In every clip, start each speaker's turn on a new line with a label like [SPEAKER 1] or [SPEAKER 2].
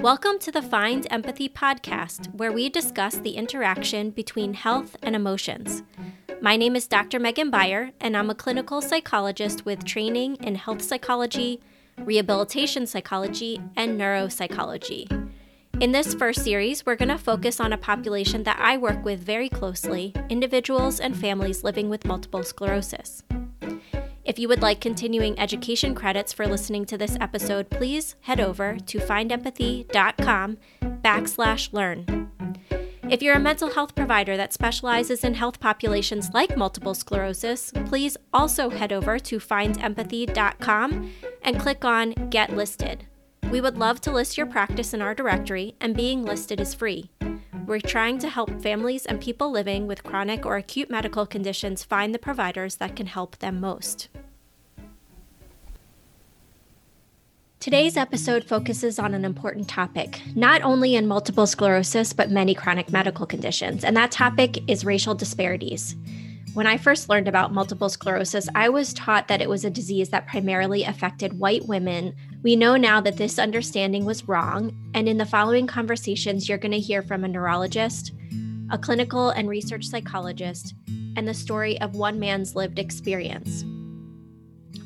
[SPEAKER 1] Welcome to the Find Empathy podcast, where we discuss the interaction between health and emotions. My name is Dr. Megan Beyer, and I'm a clinical psychologist with training in health psychology, rehabilitation psychology, and neuropsychology. In this first series, we're going to focus on a population that I work with very closely individuals and families living with multiple sclerosis. If you would like continuing education credits for listening to this episode, please head over to findempathy.com backslash learn. If you're a mental health provider that specializes in health populations like multiple sclerosis, please also head over to findempathy.com and click on Get Listed. We would love to list your practice in our directory, and being listed is free. We're trying to help families and people living with chronic or acute medical conditions find the providers that can help them most. Today's episode focuses on an important topic, not only in multiple sclerosis, but many chronic medical conditions, and that topic is racial disparities. When I first learned about multiple sclerosis, I was taught that it was a disease that primarily affected white women. We know now that this understanding was wrong, and in the following conversations, you're going to hear from a neurologist, a clinical and research psychologist, and the story of one man's lived experience.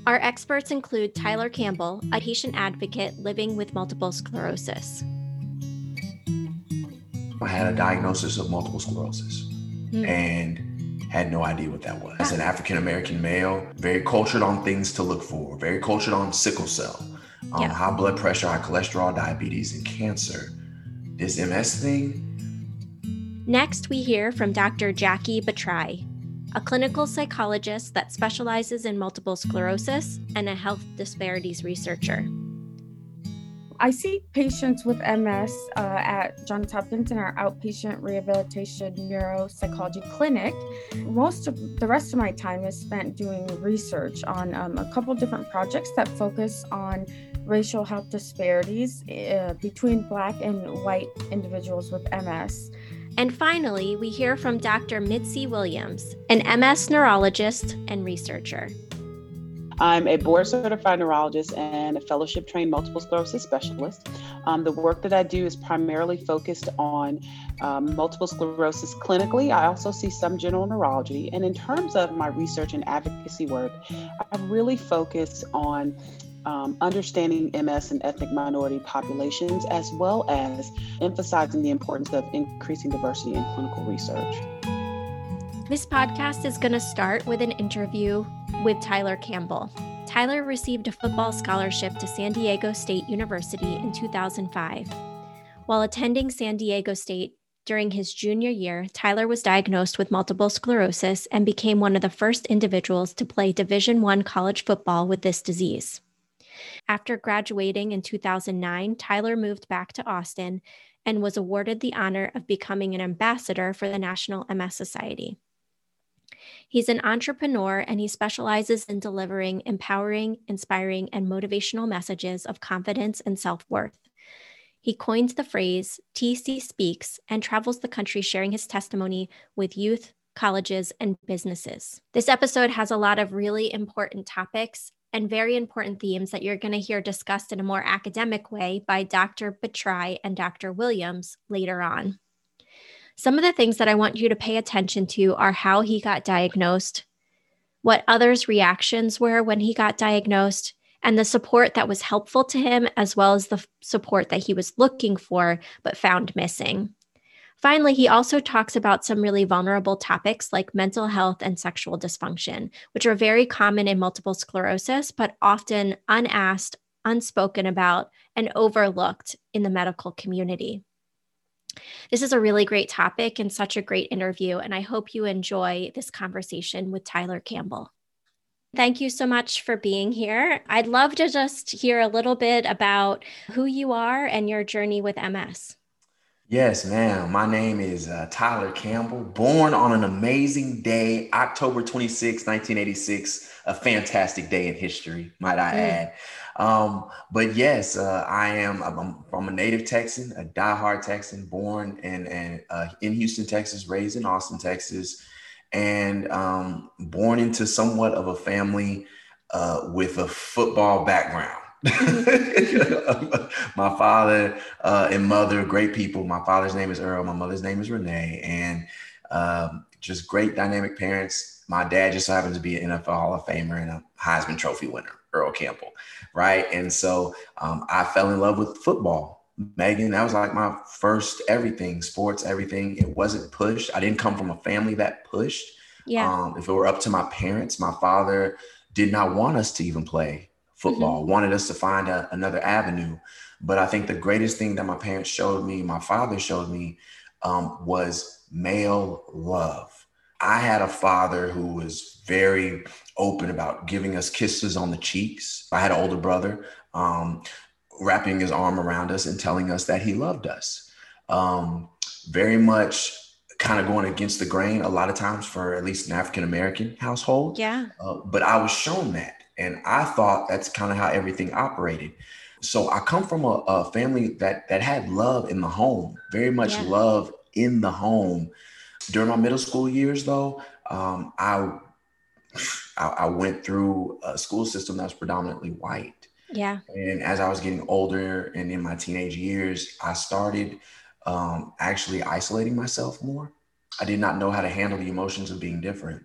[SPEAKER 1] Our experts include Tyler Campbell, a patient advocate living with multiple sclerosis.
[SPEAKER 2] I had a diagnosis of multiple sclerosis mm. and had no idea what that was. As an African American male, very cultured on things to look for, very cultured on sickle cell, um, yeah. high blood pressure, high cholesterol, diabetes, and cancer. This MS thing.
[SPEAKER 1] Next, we hear from Dr. Jackie Bhattarai, a clinical psychologist that specializes in multiple sclerosis, and a health disparities researcher.
[SPEAKER 3] I see patients with MS uh, at Johns Hopkins in our outpatient rehabilitation neuropsychology clinic. Most of the rest of my time is spent doing research on um, a couple different projects that focus on racial health disparities uh, between Black and white individuals with MS.
[SPEAKER 1] And finally, we hear from Dr. Mitzi Williams, an MS neurologist and researcher.
[SPEAKER 4] I'm a board certified neurologist and a fellowship trained multiple sclerosis specialist. Um, the work that I do is primarily focused on um, multiple sclerosis clinically. I also see some general neurology. And in terms of my research and advocacy work, I really focus on um, understanding MS and ethnic minority populations, as well as emphasizing the importance of increasing diversity in clinical research.
[SPEAKER 1] This podcast is going to start with an interview with Tyler Campbell. Tyler received a football scholarship to San Diego State University in 2005. While attending San Diego State during his junior year, Tyler was diagnosed with multiple sclerosis and became one of the first individuals to play Division 1 college football with this disease. After graduating in 2009, Tyler moved back to Austin and was awarded the honor of becoming an ambassador for the National MS Society. He's an entrepreneur and he specializes in delivering empowering, inspiring, and motivational messages of confidence and self worth. He coined the phrase TC Speaks and travels the country sharing his testimony with youth, colleges, and businesses. This episode has a lot of really important topics and very important themes that you're going to hear discussed in a more academic way by Dr. Bhattarai and Dr. Williams later on. Some of the things that I want you to pay attention to are how he got diagnosed, what others' reactions were when he got diagnosed, and the support that was helpful to him, as well as the support that he was looking for but found missing. Finally, he also talks about some really vulnerable topics like mental health and sexual dysfunction, which are very common in multiple sclerosis, but often unasked, unspoken about, and overlooked in the medical community. This is a really great topic and such a great interview, and I hope you enjoy this conversation with Tyler Campbell. Thank you so much for being here. I'd love to just hear a little bit about who you are and your journey with MS.
[SPEAKER 2] Yes, ma'am. My name is uh, Tyler Campbell, born on an amazing day, October 26, 1986, a fantastic day in history, might I mm. add. Um, but yes, uh, I am I'm, I'm, a native Texan, a diehard Texan, born in, in, uh, in Houston, Texas, raised in Austin, Texas, and um, born into somewhat of a family uh, with a football background. my father uh, and mother, great people. My father's name is Earl. My mother's name is Renee, and um, just great dynamic parents. My dad just so happens to be an NFL Hall of Famer and a Heisman Trophy winner, Earl Campbell, right? And so um, I fell in love with football. Megan, that was like my first everything, sports, everything. It wasn't pushed. I didn't come from a family that pushed.
[SPEAKER 1] Yeah.
[SPEAKER 2] Um, if it were up to my parents, my father did not want us to even play football, mm-hmm. wanted us to find a, another avenue. But I think the greatest thing that my parents showed me, my father showed me, um, was male love. I had a father who was very open about giving us kisses on the cheeks. I had an older brother um, wrapping his arm around us and telling us that he loved us. Um, very much kind of going against the grain a lot of times for at least an African American household.
[SPEAKER 1] Yeah.
[SPEAKER 2] Uh, but I was shown that. And I thought that's kind of how everything operated. So I come from a, a, family that that had love in the home, very much yeah. love in the home. During my middle school years, though, um, I, I I went through a school system that was predominantly white.
[SPEAKER 1] Yeah.
[SPEAKER 2] And as I was getting older and in my teenage years, I started um, actually isolating myself more. I did not know how to handle the emotions of being different.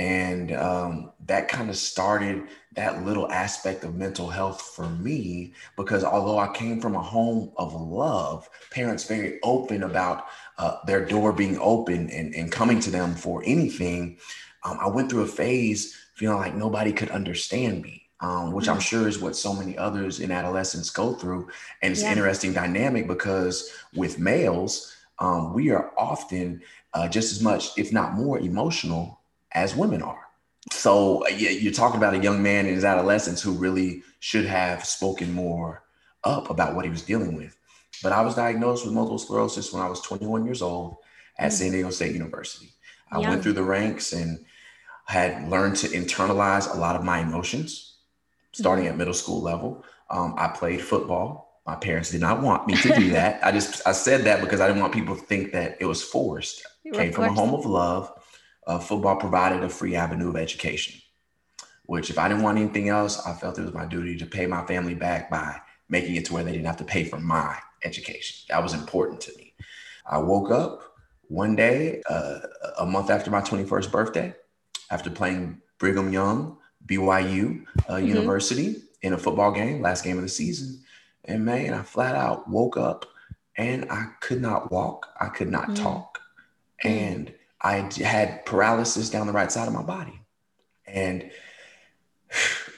[SPEAKER 2] And um, that kind of started that little aspect of mental health for me because although I came from a home of love, parents very open about uh, their door being open and, and coming to them for anything, um, I went through a phase feeling like nobody could understand me. Um, which I'm mm. sure is what so many others in adolescence go through. And it's yeah. interesting dynamic because with males, um, we are often uh, just as much, if not more, emotional as women are. So yeah, you're talking about a young man in his adolescence who really should have spoken more up about what he was dealing with. But I was diagnosed with multiple sclerosis when I was 21 years old at San Diego State University. I went through the ranks and had learned to internalize a lot of my emotions starting mm-hmm. at middle school level. Um, I played football. My parents did not want me to do that. I just I said that because I didn't want people to think that it was forced. Came from a home of love uh, football provided a free avenue of education, which if I didn't want anything else, I felt it was my duty to pay my family back by making it to where they didn't have to pay for my education. That was important to me. I woke up one day, uh, a month after my 21st birthday, after playing Brigham Young, BYU uh, mm-hmm. University in a football game, last game of the season. And man, I flat out woke up and I could not walk, I could not mm-hmm. talk. And I had paralysis down the right side of my body. And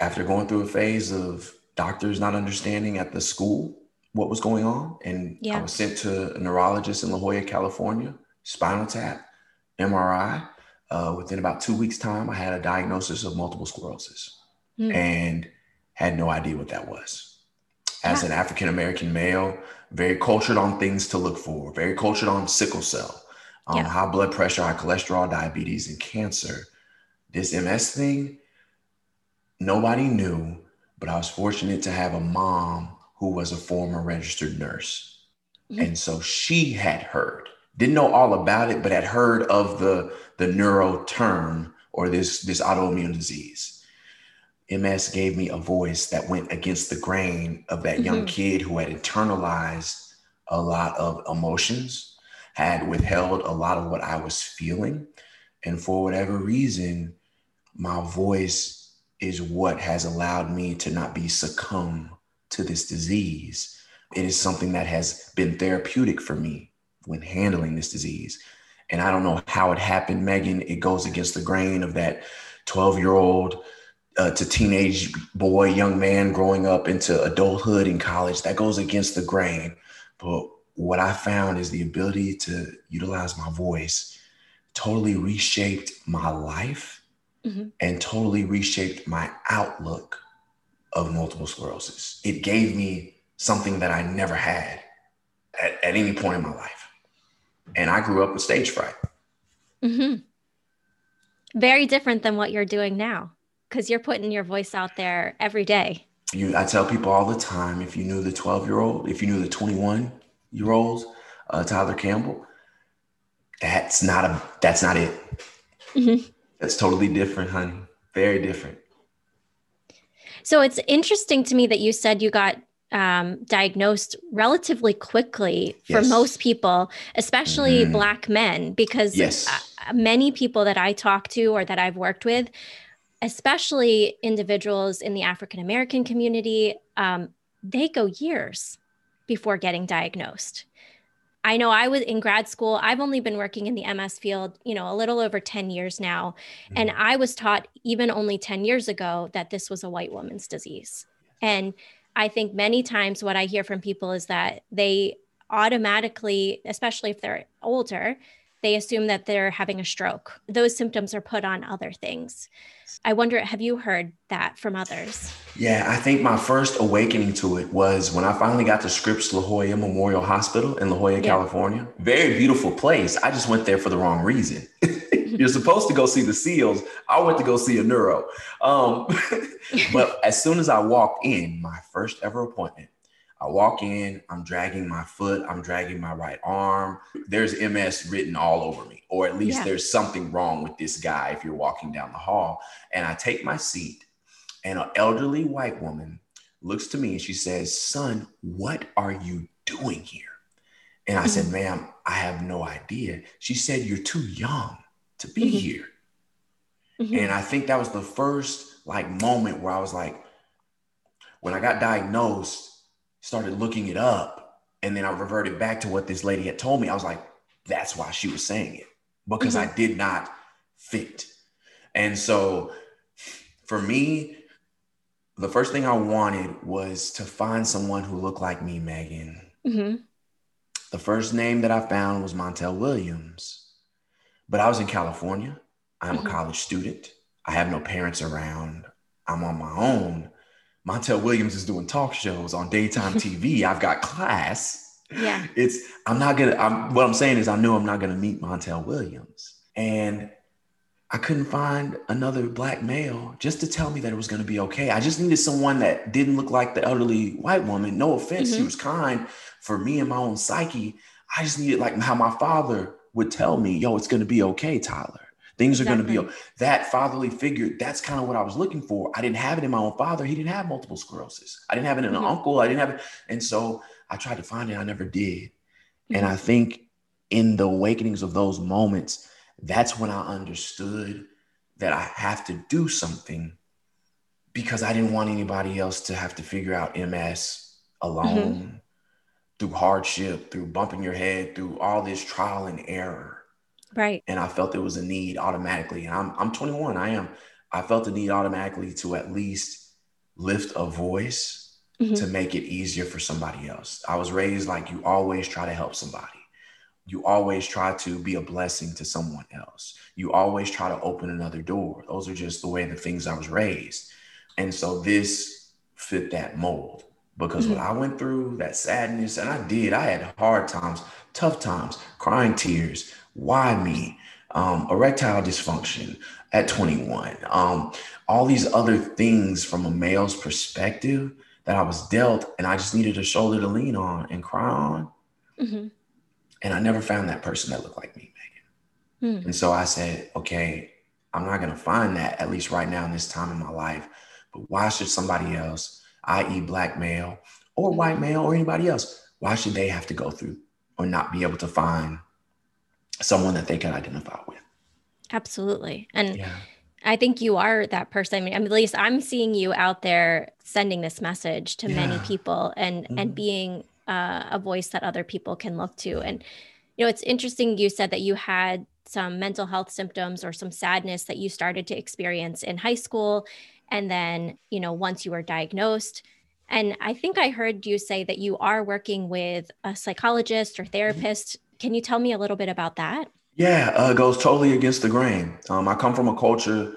[SPEAKER 2] after going through a phase of doctors not understanding at the school what was going on, and yeah. I was sent to a neurologist in La Jolla, California, spinal tap, MRI. Uh, within about two weeks' time, I had a diagnosis of multiple sclerosis mm. and had no idea what that was. As yeah. an African American male, very cultured on things to look for, very cultured on sickle cell, um, yeah. high blood pressure, high cholesterol, diabetes, and cancer. This MS thing, nobody knew, but I was fortunate to have a mom who was a former registered nurse. Mm-hmm. And so she had heard, didn't know all about it, but had heard of the, the neuro term or this, this autoimmune disease. MS gave me a voice that went against the grain of that mm-hmm. young kid who had internalized a lot of emotions had withheld a lot of what I was feeling. And for whatever reason, my voice is what has allowed me to not be succumb to this disease. It is something that has been therapeutic for me when handling this disease. And I don't know how it happened, Megan. It goes against the grain of that 12 year old uh, to teenage boy, young man growing up into adulthood in college. That goes against the grain. But what I found is the ability to utilize my voice totally reshaped my life mm-hmm. and totally reshaped my outlook of multiple sclerosis. It gave me something that I never had at, at any point in my life. And I grew up with stage fright.
[SPEAKER 1] Mm-hmm. Very different than what you're doing now because you're putting your voice out there every day.
[SPEAKER 2] You, I tell people all the time if you knew the 12 year old, if you knew the 21 year olds, uh, Tyler Campbell, that's not a that's not it. Mm-hmm. That's totally different, honey. Very different.
[SPEAKER 1] So it's interesting to me that you said you got um, diagnosed relatively quickly for most people, especially mm-hmm. Black men, because
[SPEAKER 2] yes.
[SPEAKER 1] Uh, many people that I talk to or that I've worked with, especially individuals in the African American community, um, they go years before getting diagnosed. I know I was in grad school. I've only been working in the MS field, you know, a little over 10 years now. Mm-hmm. And I was taught even only 10 years ago that this was a white woman's disease. And I think many times what I hear from people is that they automatically, especially if they're older, they assume that they're having a stroke. Those symptoms are put on other things. I wonder, have you heard that from others?
[SPEAKER 2] Yeah, I think my first awakening to it was when I finally got to Scripps La Jolla Memorial Hospital in La Jolla, yeah. California. Very beautiful place. I just went there for the wrong reason. You're supposed to go see the SEALs. I went to go see a neuro. Um, but as soon as I walked in, my first ever appointment, I walk in, I'm dragging my foot, I'm dragging my right arm. There's MS written all over me, or at least yeah. there's something wrong with this guy if you're walking down the hall. And I take my seat, and an elderly white woman looks to me and she says, Son, what are you doing here? And I mm-hmm. said, Ma'am, I have no idea. She said, You're too young to be mm-hmm. here. Mm-hmm. And I think that was the first like moment where I was like, when I got diagnosed, started looking it up, and then I reverted back to what this lady had told me. I was like, that's why she was saying it because mm-hmm. I did not fit. And so for me, the first thing I wanted was to find someone who looked like me, Megan. Mm-hmm. The first name that I found was Montel Williams, but I was in California. I'm mm-hmm. a college student. I have no parents around. I'm on my own. Montel Williams is doing talk shows on daytime TV. I've got class.
[SPEAKER 1] Yeah.
[SPEAKER 2] It's I'm not gonna I'm what I'm saying is I knew I'm not gonna meet Montel Williams. And I couldn't find another black male just to tell me that it was gonna be okay. I just needed someone that didn't look like the elderly white woman. No offense, mm-hmm. she was kind for me and my own psyche. I just needed like how my father would tell me, yo, it's gonna be okay, Tyler. Things are exactly. going to be that fatherly figure. That's kind of what I was looking for. I didn't have it in my own father. He didn't have multiple sclerosis. I didn't have it in mm-hmm. an uncle. I didn't have it. And so I tried to find it. I never did. Mm-hmm. And I think in the awakenings of those moments, that's when I understood that I have to do something because I didn't want anybody else to have to figure out MS alone mm-hmm. through hardship, through bumping your head, through all this trial and error.
[SPEAKER 1] Right.
[SPEAKER 2] And I felt there was a need automatically. And I'm I'm 21. I am. I felt the need automatically to at least lift a voice mm-hmm. to make it easier for somebody else. I was raised like you always try to help somebody. You always try to be a blessing to someone else. You always try to open another door. Those are just the way the things I was raised. And so this fit that mold because mm-hmm. what I went through, that sadness, and I did, I had hard times, tough times, crying tears, why me? Um, erectile dysfunction at 21. Um, all these other things from a male's perspective that I was dealt, and I just needed a shoulder to lean on and cry on. Mm-hmm. And I never found that person that looked like me, Megan. Mm. And so I said, okay, I'm not going to find that, at least right now in this time in my life. But why should somebody else, i.e., black male or white male or anybody else, why should they have to go through or not be able to find someone that they can identify with.
[SPEAKER 1] Absolutely. And yeah. I think you are that person. I mean, at least I'm seeing you out there sending this message to yeah. many people and mm-hmm. and being uh, a voice that other people can look to. And you know, it's interesting you said that you had some mental health symptoms or some sadness that you started to experience in high school and then, you know, once you were diagnosed, and I think I heard you say that you are working with a psychologist or mm-hmm. therapist can you tell me a little bit about that?
[SPEAKER 2] Yeah, uh, it goes totally against the grain. Um, I come from a culture,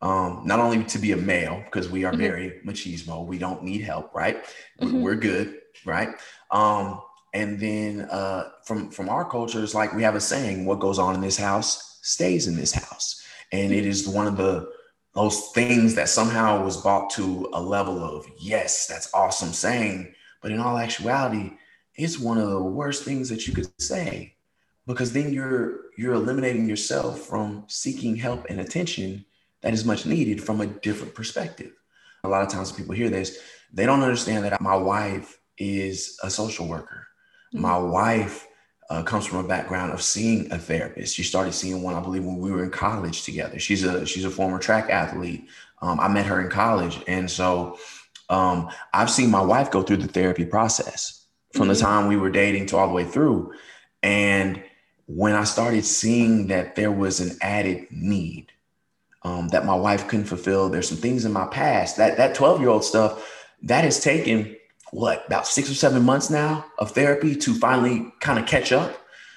[SPEAKER 2] um, not only to be a male, because we are mm-hmm. very machismo, we don't need help, right? Mm-hmm. We're good, right? Um, and then uh, from from our culture, it's like we have a saying: "What goes on in this house stays in this house," and it is one of the those things that somehow was brought to a level of yes, that's awesome saying, but in all actuality, it's one of the worst things that you could say because then you're you're eliminating yourself from seeking help and attention that is much needed from a different perspective a lot of times people hear this, they don't understand that my wife is a social worker. Mm-hmm. My wife uh, comes from a background of seeing a therapist. She started seeing one, I believe, when we were in college together. She's a she's a former track athlete. Um, I met her in college, and so um, I've seen my wife go through the therapy process from mm-hmm. the time we were dating to all the way through. And when I started seeing that there was an added need um, that my wife couldn't fulfill, there's some things in my past that that 12 year old stuff that has taken what about six or seven months now of therapy to finally kind of catch up.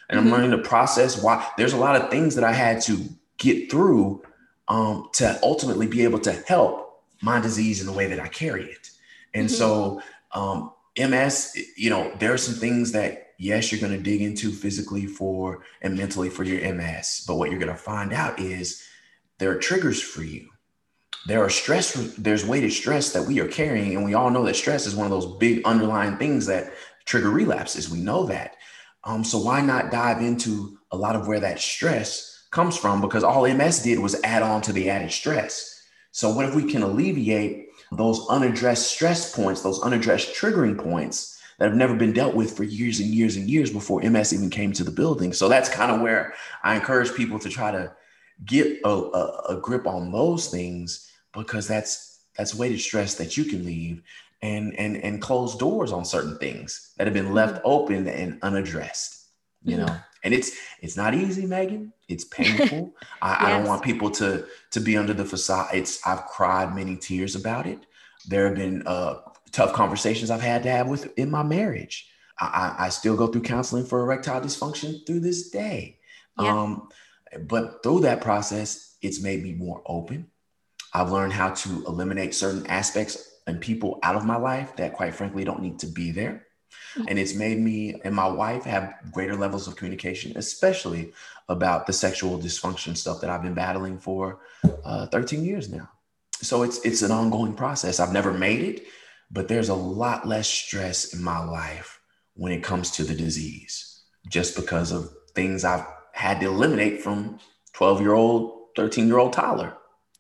[SPEAKER 2] And mm-hmm. I'm learning the process. Why there's a lot of things that I had to get through um, to ultimately be able to help my disease in the way that I carry it. And mm-hmm. so, um, MS, you know, there are some things that yes, you're going to dig into physically for and mentally for your MS. But what you're going to find out is there are triggers for you. There are stress there's weighted stress that we are carrying and we all know that stress is one of those big underlying things that trigger relapses. We know that. Um, so why not dive into a lot of where that stress comes from? Because all ms did was add on to the added stress. So what if we can alleviate those unaddressed stress points those unaddressed triggering points that have never been dealt with for years and years and years before ms even came to the building so that's kind of where i encourage people to try to get a, a, a grip on those things because that's that's weighted stress that you can leave and and and close doors on certain things that have been left open and unaddressed you know mm-hmm. And it's it's not easy megan. It's painful. I, yes. I, don't want people to to be under the facade. It's i've cried many tears about it. There have been uh, tough conversations i've had to have with in my marriage. I i still go through counseling for erectile dysfunction through this day. Yeah. um but through that process it's made me more open. I've learned how to eliminate certain aspects and people out of my life that, quite frankly, don't need to be there. And it's made me and my wife have greater levels of communication, especially about the sexual dysfunction stuff that I've been battling for uh, 13 years now. So it's it's an ongoing process. I've never made it, but there's a lot less stress in my life when it comes to the disease, just because of things I've had to eliminate from 12 year old, 13 year old Tyler.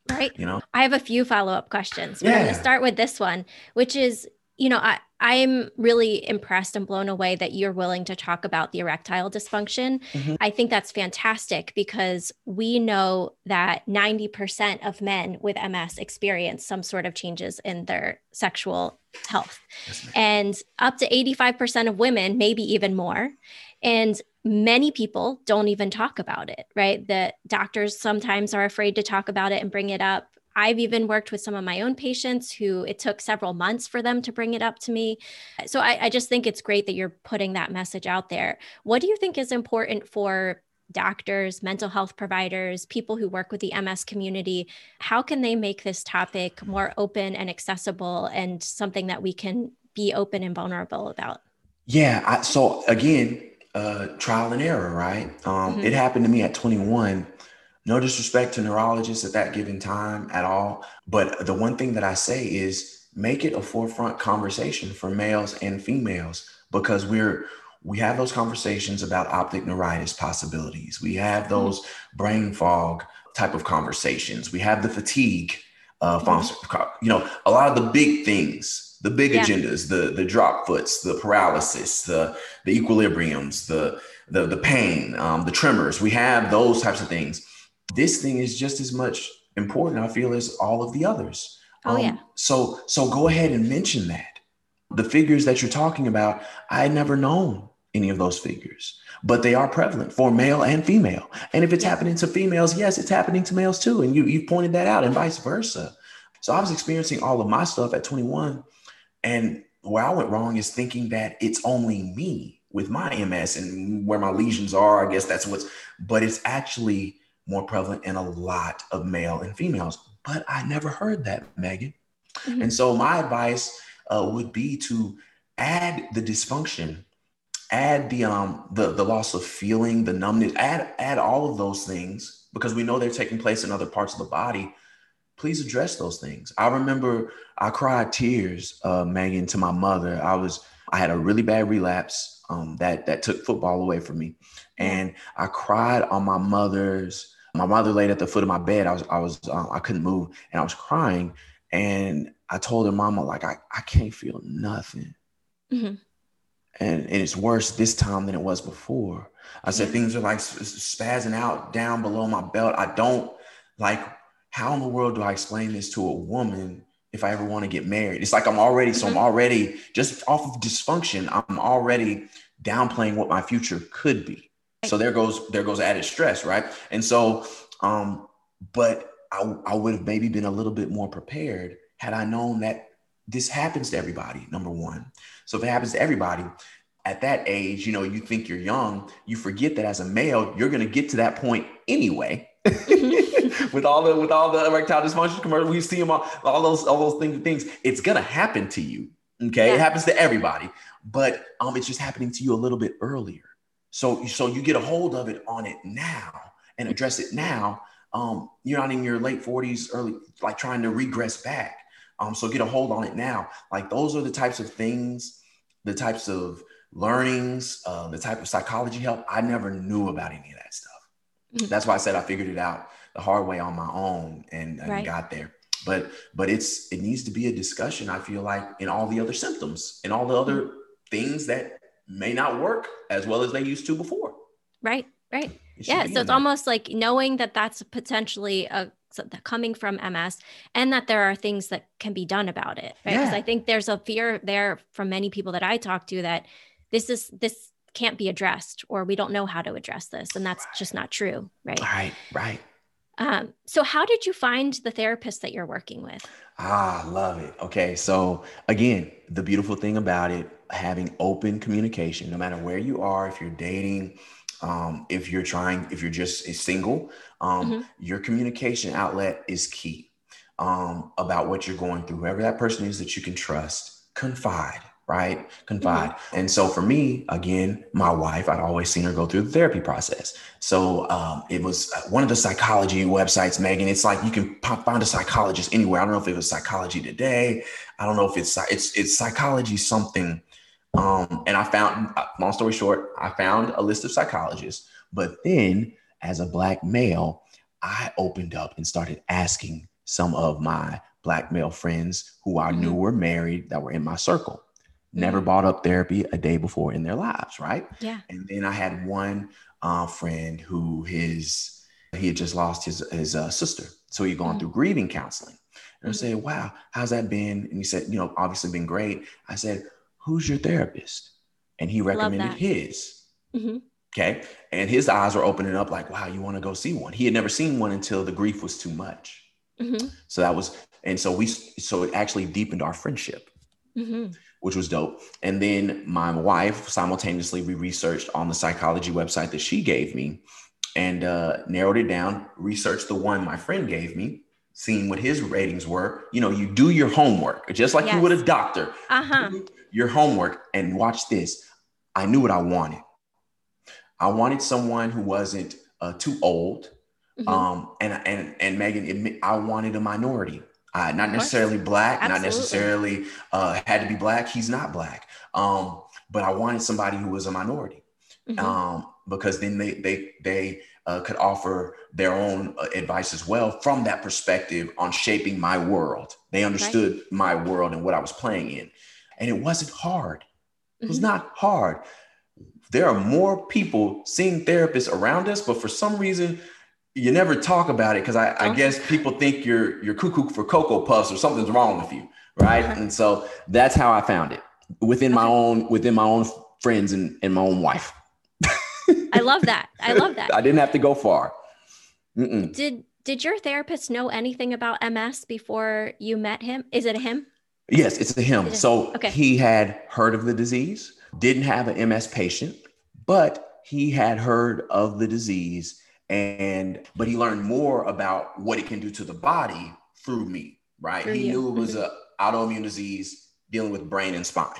[SPEAKER 1] Right. You know, I have a few follow up questions. But yeah. I'm going to start with this one, which is, you know, I, I'm really impressed and blown away that you're willing to talk about the erectile dysfunction. Mm-hmm. I think that's fantastic because we know that 90% of men with MS experience some sort of changes in their sexual health, yes, and up to 85% of women, maybe even more. And many people don't even talk about it, right? The doctors sometimes are afraid to talk about it and bring it up. I've even worked with some of my own patients who it took several months for them to bring it up to me. So I, I, just think it's great that you're putting that message out there. What do you think is important for doctors, mental health providers, people who work with the MS community? How can they make this topic more open and accessible and something that we can be open and vulnerable about?
[SPEAKER 2] Yeah. I, so again, uh, trial and error, right? Um, mm-hmm. It happened to me at 21. No disrespect to neurologists at that given time at all. But the one thing that I say is make it a forefront conversation for males and females because we're we have those conversations about optic neuritis possibilities. We have mm-hmm. those mm-hmm. brain fog type of conversations. We have the fatigue, uh, mm-hmm. you know, a lot of the big things the big yeah. agendas, the the drop foots, the paralysis, the the equilibriums, the the the pain, um, the tremors. We have those types of things. This thing is just as much important, I feel, as all of the others.
[SPEAKER 1] Oh um, yeah.
[SPEAKER 2] So so go ahead and mention that. The figures that you're talking about, I had never known any of those figures, but they are prevalent for male and female. And if it's yeah. happening to females, yes, it's happening to males too. And you you pointed that out, and vice versa. So I was experiencing all of my stuff at 21 and where I went wrong is thinking that it's only me with my MS and where my lesions are. I guess that's what's, but it's actually more prevalent in a lot of male and females. But I never heard that, Megan. Mm-hmm. And so my advice uh, would be to add the dysfunction, add the um the the loss of feeling, the numbness, add add all of those things because we know they're taking place in other parts of the body please address those things. I remember I cried tears, uh, Megan, to my mother. I was I had a really bad relapse um, that that took football away from me, and I cried on my mother's. My mother laid at the foot of my bed. I was I was uh, I couldn't move, and I was crying. And I told her mama, like, I, I can't feel nothing. Mm-hmm. And, and it's worse this time than it was before. I said, things are like spazzing out down below my belt. I don't like, how in the world do I explain this to a woman if I ever want to get married? It's like I'm already, so I'm mm-hmm. already just off of dysfunction, I'm already downplaying what my future could be. So there goes, there goes added stress, right? And so, um, but I, I would have maybe been a little bit more prepared had I known that this happens to everybody, number one. So if it happens to everybody, at that age, you know, you think you're young, you forget that as a male, you're going to get to that point anyway. With all the with all the erectile dysfunction commercials, we see them all, all those all those things. Things it's gonna happen to you. Okay, yeah. it happens to everybody, but um, it's just happening to you a little bit earlier. So so you get a hold of it on it now and address it now. Um, you're not in your late 40s, early like trying to regress back. Um, so get a hold on it now. Like those are the types of things, the types of learnings, uh, the type of psychology help I never knew about any of that stuff. Mm-hmm. That's why I said I figured it out the hard way on my own and, and right. got there. But but it's it needs to be a discussion. I feel like in all the other symptoms and all the other things that may not work as well as they used to before.
[SPEAKER 1] Right. Right. Yeah. So it's almost like knowing that that's potentially a coming from MS and that there are things that can be done about it. Right. Because yeah. I think there's a fear there from many people that I talk to that this is this can't be addressed or we don't know how to address this and that's right. just not true right
[SPEAKER 2] right right
[SPEAKER 1] um, so how did you find the therapist that you're working with?
[SPEAKER 2] Ah love it. Okay so again the beautiful thing about it having open communication no matter where you are if you're dating um, if you're trying if you're just a single um, mm-hmm. your communication outlet is key um, about what you're going through. Whoever that person is that you can trust confide right? Confide. Mm-hmm. And so for me, again, my wife, I'd always seen her go through the therapy process. So um, it was uh, one of the psychology websites, Megan. It's like you can pop, find a psychologist anywhere. I don't know if it was Psychology Today. I don't know if it's it's it's psychology something. Um, and I found, uh, long story short, I found a list of psychologists. But then, as a black male, I opened up and started asking some of my black male friends who I mm-hmm. knew were married that were in my circle never mm-hmm. brought up therapy a day before in their lives, right?
[SPEAKER 1] Yeah.
[SPEAKER 2] And then I had one uh, friend who his he had just lost his his uh, sister, so he'd gone mm-hmm. through grieving counseling. And I said, "Wow, how's that been?" And he said, "You know, obviously been great." I said, "Who's your therapist?" And he recommended his. Mm-hmm. Okay, and his eyes were opening up, like, "Wow, you want to go see one?" He had never seen one until the grief was too much. Mm-hmm. So that was, and so we, so it actually deepened our friendship. Mm-hmm which was dope. And then my wife simultaneously we researched on the psychology website that she gave me and uh, narrowed it down, researched the one my friend gave me, seeing what his ratings were. You know, you do your homework just like yes. you would a doctor. Uh-huh. Your homework and watch this. I knew what I wanted. I wanted someone who wasn't uh, too old. Mm-hmm. Um, and and and Megan, I wanted a minority. Uh, not necessarily black, Absolutely. not necessarily uh, had to be black. He's not black. Um, but I wanted somebody who was a minority mm-hmm. um, because then they they they uh, could offer their own uh, advice as well from that perspective on shaping my world. They understood right. my world and what I was playing in, and it wasn't hard. It was mm-hmm. not hard. There are more people seeing therapists around us, but for some reason, you never talk about it because I, I, oh. guess people think you're you're cuckoo for cocoa puffs or something's wrong with you, right? Uh-huh. And so that's how I found it within my own within my own friends and, and my own wife.
[SPEAKER 1] I love that. I love that.
[SPEAKER 2] I didn't have to go far.
[SPEAKER 1] Mm-mm. Did did your therapist know anything about MS before you met him? Is it him?
[SPEAKER 2] Yes, it's a him. So okay. he had heard of the disease, didn't have an MS patient, but he had heard of the disease and but he learned more about what it can do to the body through me right through he you. knew it was mm-hmm. a autoimmune disease dealing with brain and spine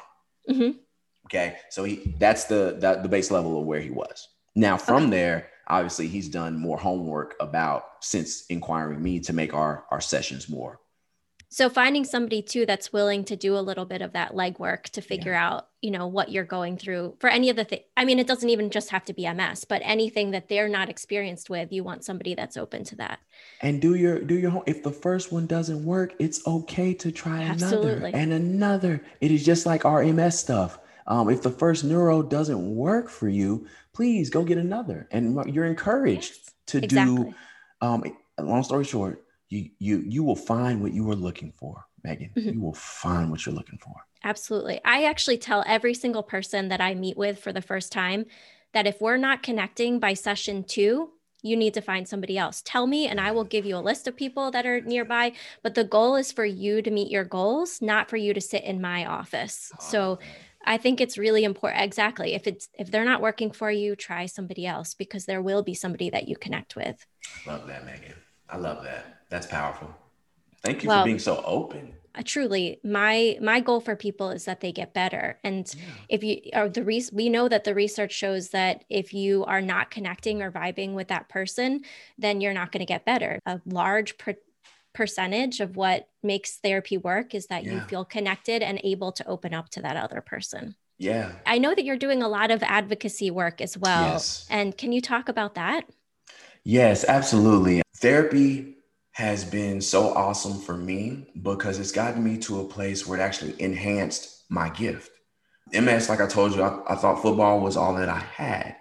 [SPEAKER 2] mm-hmm. okay so he that's the that, the base level of where he was now from okay. there obviously he's done more homework about since inquiring me to make our our sessions more
[SPEAKER 1] So finding somebody too that's willing to do a little bit of that legwork to figure yeah. out, you know, what you're going through for any of the things. I mean, it doesn't even just have to be MS, but anything that they're not experienced with, you want somebody that's open to that.
[SPEAKER 2] And do your do your home. If the first one doesn't work, it's okay to try Absolutely. another and another. It is just like our MS stuff. Um, if the first neuro doesn't work for you, please go get another. And you're encouraged yes, to exactly. do. Um, long story short, you you you will find what you are looking for, Megan. Mm-hmm. You will find what you're looking for.
[SPEAKER 1] Absolutely. I actually tell every single person that I meet with for the first time that if we're not connecting by session 2, you need to find somebody else. Tell me, and I will give you a list of people that are nearby. But the goal is for you to meet your goals, not for you to sit in my office. So I think it's really important. Exactly. If it's if they're not working for you, try somebody else because there will be somebody that you connect with.
[SPEAKER 2] Love that, Megan. I love that. That's powerful. Thank you well, for being so open.
[SPEAKER 1] Truly, my my goal for people is that they get better. And yeah. if you are the reason we know that the research shows that if you are not connecting or vibing with that person, then you're not going to get better. A large per- percentage of what makes therapy work is that yeah. you feel connected and able to open up to that other person.
[SPEAKER 2] Yeah.
[SPEAKER 1] I know that you're doing a lot of advocacy work as well. Yes. And can you talk about that?
[SPEAKER 2] Yes, absolutely. Therapy has been so awesome for me because it's gotten me to a place where it actually enhanced my gift. MS, like I told you, I, I, thought football was all that I had.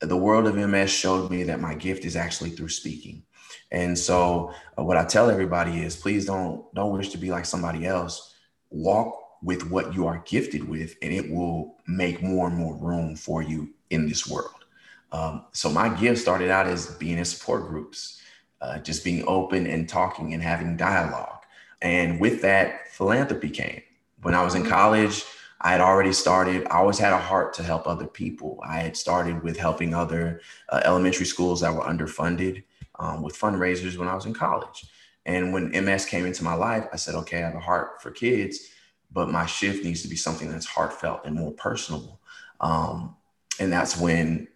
[SPEAKER 2] The world of MS showed me that my gift is actually through speaking. And so, uh, what I tell everybody is, please don't don't wish to be like somebody else. Walk with what you are gifted with, and it will make more and more room for you in this world. Um, so my gift started out as being in support groups, uh, just being open and talking and having dialogue. And with that, philanthropy came. When I was in mm-hmm. college, I had already started, I always had a heart to help other people. I had started with helping other uh, elementary schools that were underfunded um, with fundraisers when I was in college. And when MS came into my life, I said, okay, I have a heart for kids, but my shift needs to be something that's heartfelt and more personable. Um, and that's when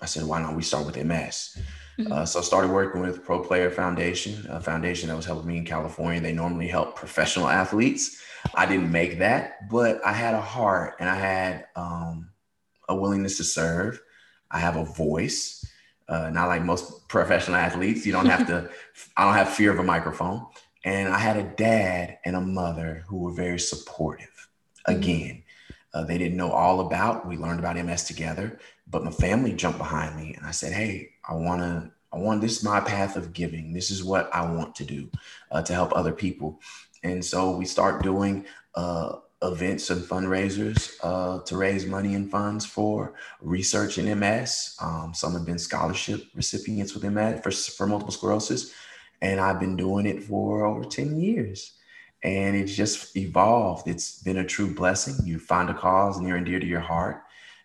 [SPEAKER 2] I said, why not we start with MS? Mm-hmm. Uh, so I started working with Pro Player Foundation, a foundation that was helping me in California. They normally help professional athletes. I didn't make that, but I had a heart and I had um, a willingness to serve. I have a voice, uh, not like most professional athletes. You don't have to, I don't have fear of a microphone. And I had a dad and a mother who were very supportive. Mm-hmm. Again, uh, they didn't know all about. We learned about MS together, but my family jumped behind me and I said, "Hey, I want to. I want this is my path of giving. This is what I want to do uh, to help other people." And so we start doing uh, events and fundraisers uh, to raise money and funds for research in MS. Um, some have been scholarship recipients with MS for, for multiple sclerosis, and I've been doing it for over ten years and it's just evolved. It's been a true blessing. You find a cause near and dear to your heart.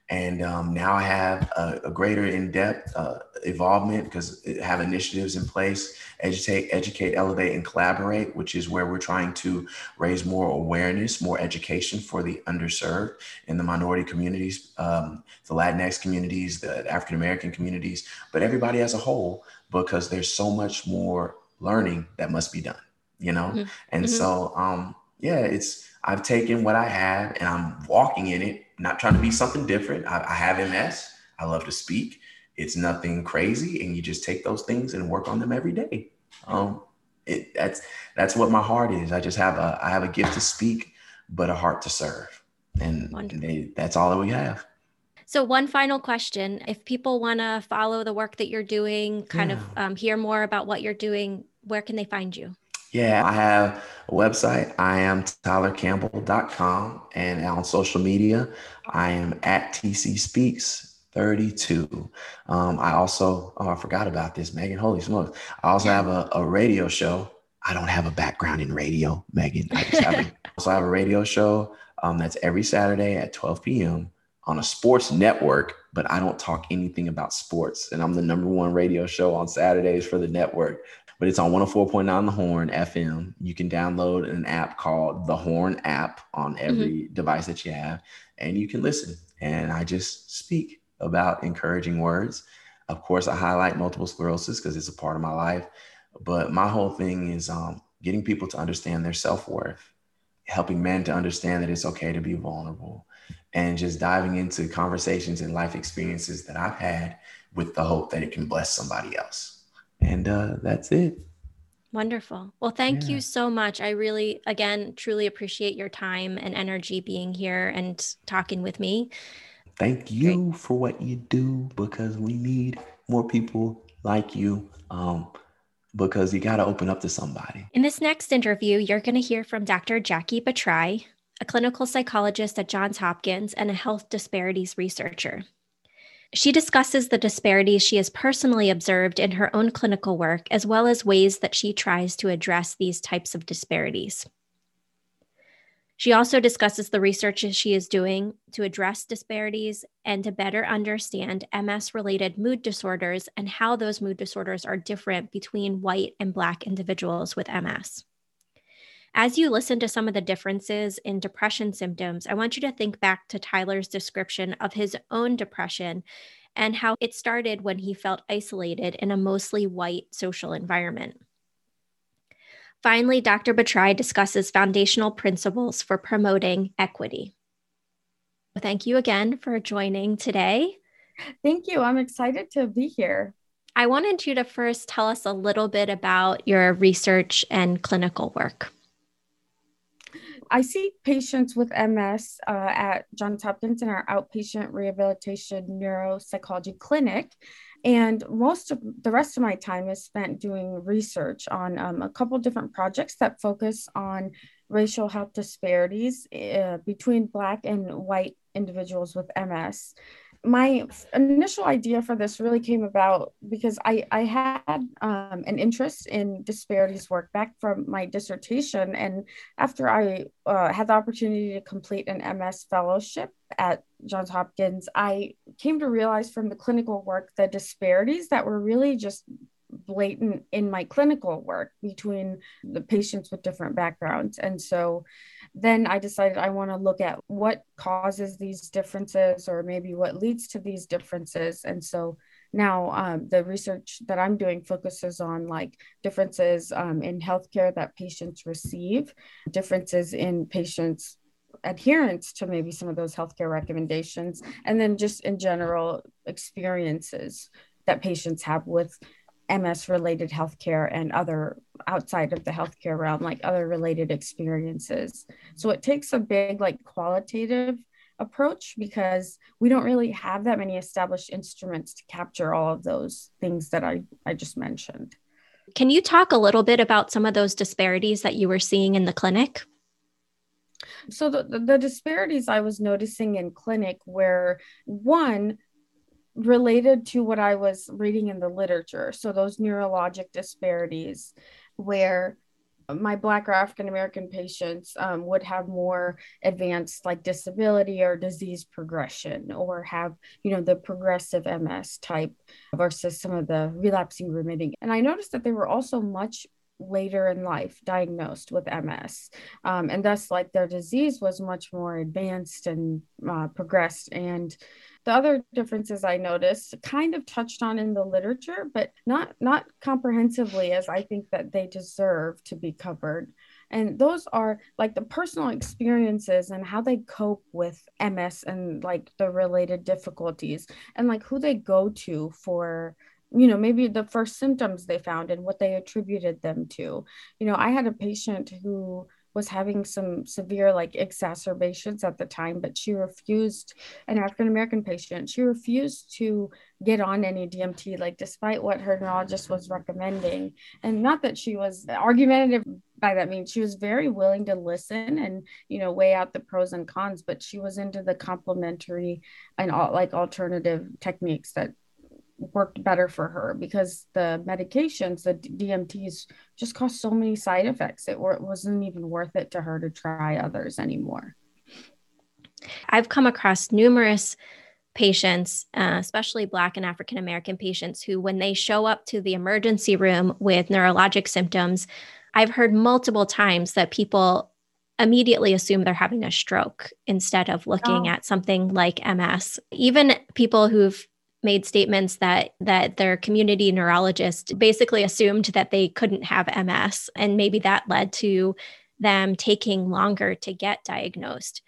[SPEAKER 2] And um, now I have a, a greater in-depth uh, involvement because I have initiatives in place, educate, educate, elevate, and collaborate, which is where we're trying to raise more awareness, more education for the underserved in the minority communities, um, the Latinx communities, the African American communities, but everybody as a whole, because there's so much more learning that must be done you know? Mm-hmm. And mm-hmm. so, um, yeah, it's, I've taken what I have and I'm walking in it, not trying to be something different. I, I have MS. I love to speak. It's nothing crazy. And you just take those things and work on them every day. Um, it, that's, that's what my heart is. I just have a, I have a gift to speak, but a heart to serve. And, and they, that's all that we have.
[SPEAKER 1] So, one final question if people want to follow the work that you're doing, kind yeah. of um, hear more about what you're doing, where can they find you?
[SPEAKER 2] Yeah, I have a website. I am tylercampbell.com. And on social media, I am at TC Speaks 32. Um, I also, oh, I forgot about this, Megan. Holy smokes. I also have a, a radio show. I don't have a background in radio, Megan. I just have a, also have a radio show um, that's every Saturday at 12 p.m. on a sports network, but I don't talk anything about sports. And I'm the number one radio show on Saturdays for the network but it's on 104.9 The Horn FM. You can download an app called The Horn app on mm-hmm. every mm-hmm. device that you have, and you can listen. And I just speak about encouraging words. Of course, I highlight multiple sclerosis because it's a part of my life. But my whole thing is um, getting people to understand their self worth, helping men to understand that it's okay to be vulnerable, and just diving into conversations and life experiences that I've had with the hope that it can bless somebody else. And uh, that's it.
[SPEAKER 1] Wonderful. Well, thank yeah. you so much. I really, again, truly appreciate your time and energy being here and talking with me.
[SPEAKER 2] Thank you Great. for what you do because we need more people like you. Um, because you got to open up to somebody.
[SPEAKER 1] In this next interview, you're going to hear from Dr. Jackie Bhattarai, a clinical psychologist at Johns Hopkins and a health disparities researcher. She discusses the disparities she has personally observed in her own clinical work, as well as ways that she tries to address these types of disparities. She also discusses the research she is doing to address disparities and to better understand MS related mood disorders and how those mood disorders are different between white and Black individuals with MS. As you listen to some of the differences in depression symptoms, I want you to think back to Tyler's description of his own depression and how it started when he felt isolated in a mostly white social environment. Finally, Dr. Bhattarai discusses foundational principles for promoting equity. Thank you again for joining today.
[SPEAKER 3] Thank you. I'm excited to be here.
[SPEAKER 1] I wanted you to first tell us a little bit about your research and clinical work.
[SPEAKER 3] I see patients with MS uh, at Johns Hopkins in our outpatient rehabilitation neuropsychology clinic. And most of the rest of my time is spent doing research on um, a couple different projects that focus on racial health disparities uh, between Black and white individuals with MS my initial idea for this really came about because I, I had um, an interest in disparities work back from my dissertation. And after I uh, had the opportunity to complete an MS fellowship at Johns Hopkins, I came to realize from the clinical work the disparities that were really just blatant in my clinical work between the patients with different backgrounds. And so then I decided I want to look at what causes these differences or maybe what leads to these differences. And so now um, the research that I'm doing focuses on like differences um, in healthcare that patients receive, differences in patients' adherence to maybe some of those healthcare recommendations, and then just in general experiences that patients have with MS related healthcare and other outside of the healthcare realm, like other related experiences. So it takes a big, like, qualitative approach because we don't really have that many established instruments to capture all of those things that I, I just mentioned.
[SPEAKER 1] Can you talk a little bit about some of those disparities that you were seeing in the clinic?
[SPEAKER 3] So, the, the disparities I was noticing in clinic where one, related to what I was reading in the literature. So those neurologic disparities where my black or african american patients um, would have more advanced like disability or disease progression or have you know the progressive ms type versus some of the relapsing remitting and i noticed that they were also much later in life diagnosed with ms um, and thus like their disease was much more advanced and uh, progressed and the other differences I noticed kind of touched on in the literature, but not not comprehensively as I think that they deserve to be covered. And those are like the personal experiences and how they cope with MS and like the related difficulties and like who they go to for you know maybe the first symptoms they found and what they attributed them to you know i had a patient who was having some severe like exacerbations at the time, but she refused, an African American patient, she refused to get on any DMT, like despite what her neurologist was recommending. And not that she was argumentative by that means, she was very willing to listen and, you know, weigh out the pros and cons, but she was into the complementary and all like alternative techniques that worked better for her because the medications, the DMTs, just caused so many side effects. It, it wasn't even worth it to her to try others anymore.
[SPEAKER 1] I've come across numerous patients, uh, especially Black and African American patients, who, when they show up to the emergency room with neurologic symptoms, I've heard multiple times that people immediately assume they're having a stroke instead of looking oh. at something like MS. Even people who've made statements that that their community neurologist basically assumed that they couldn't have MS and maybe that led to them taking longer to get diagnosed.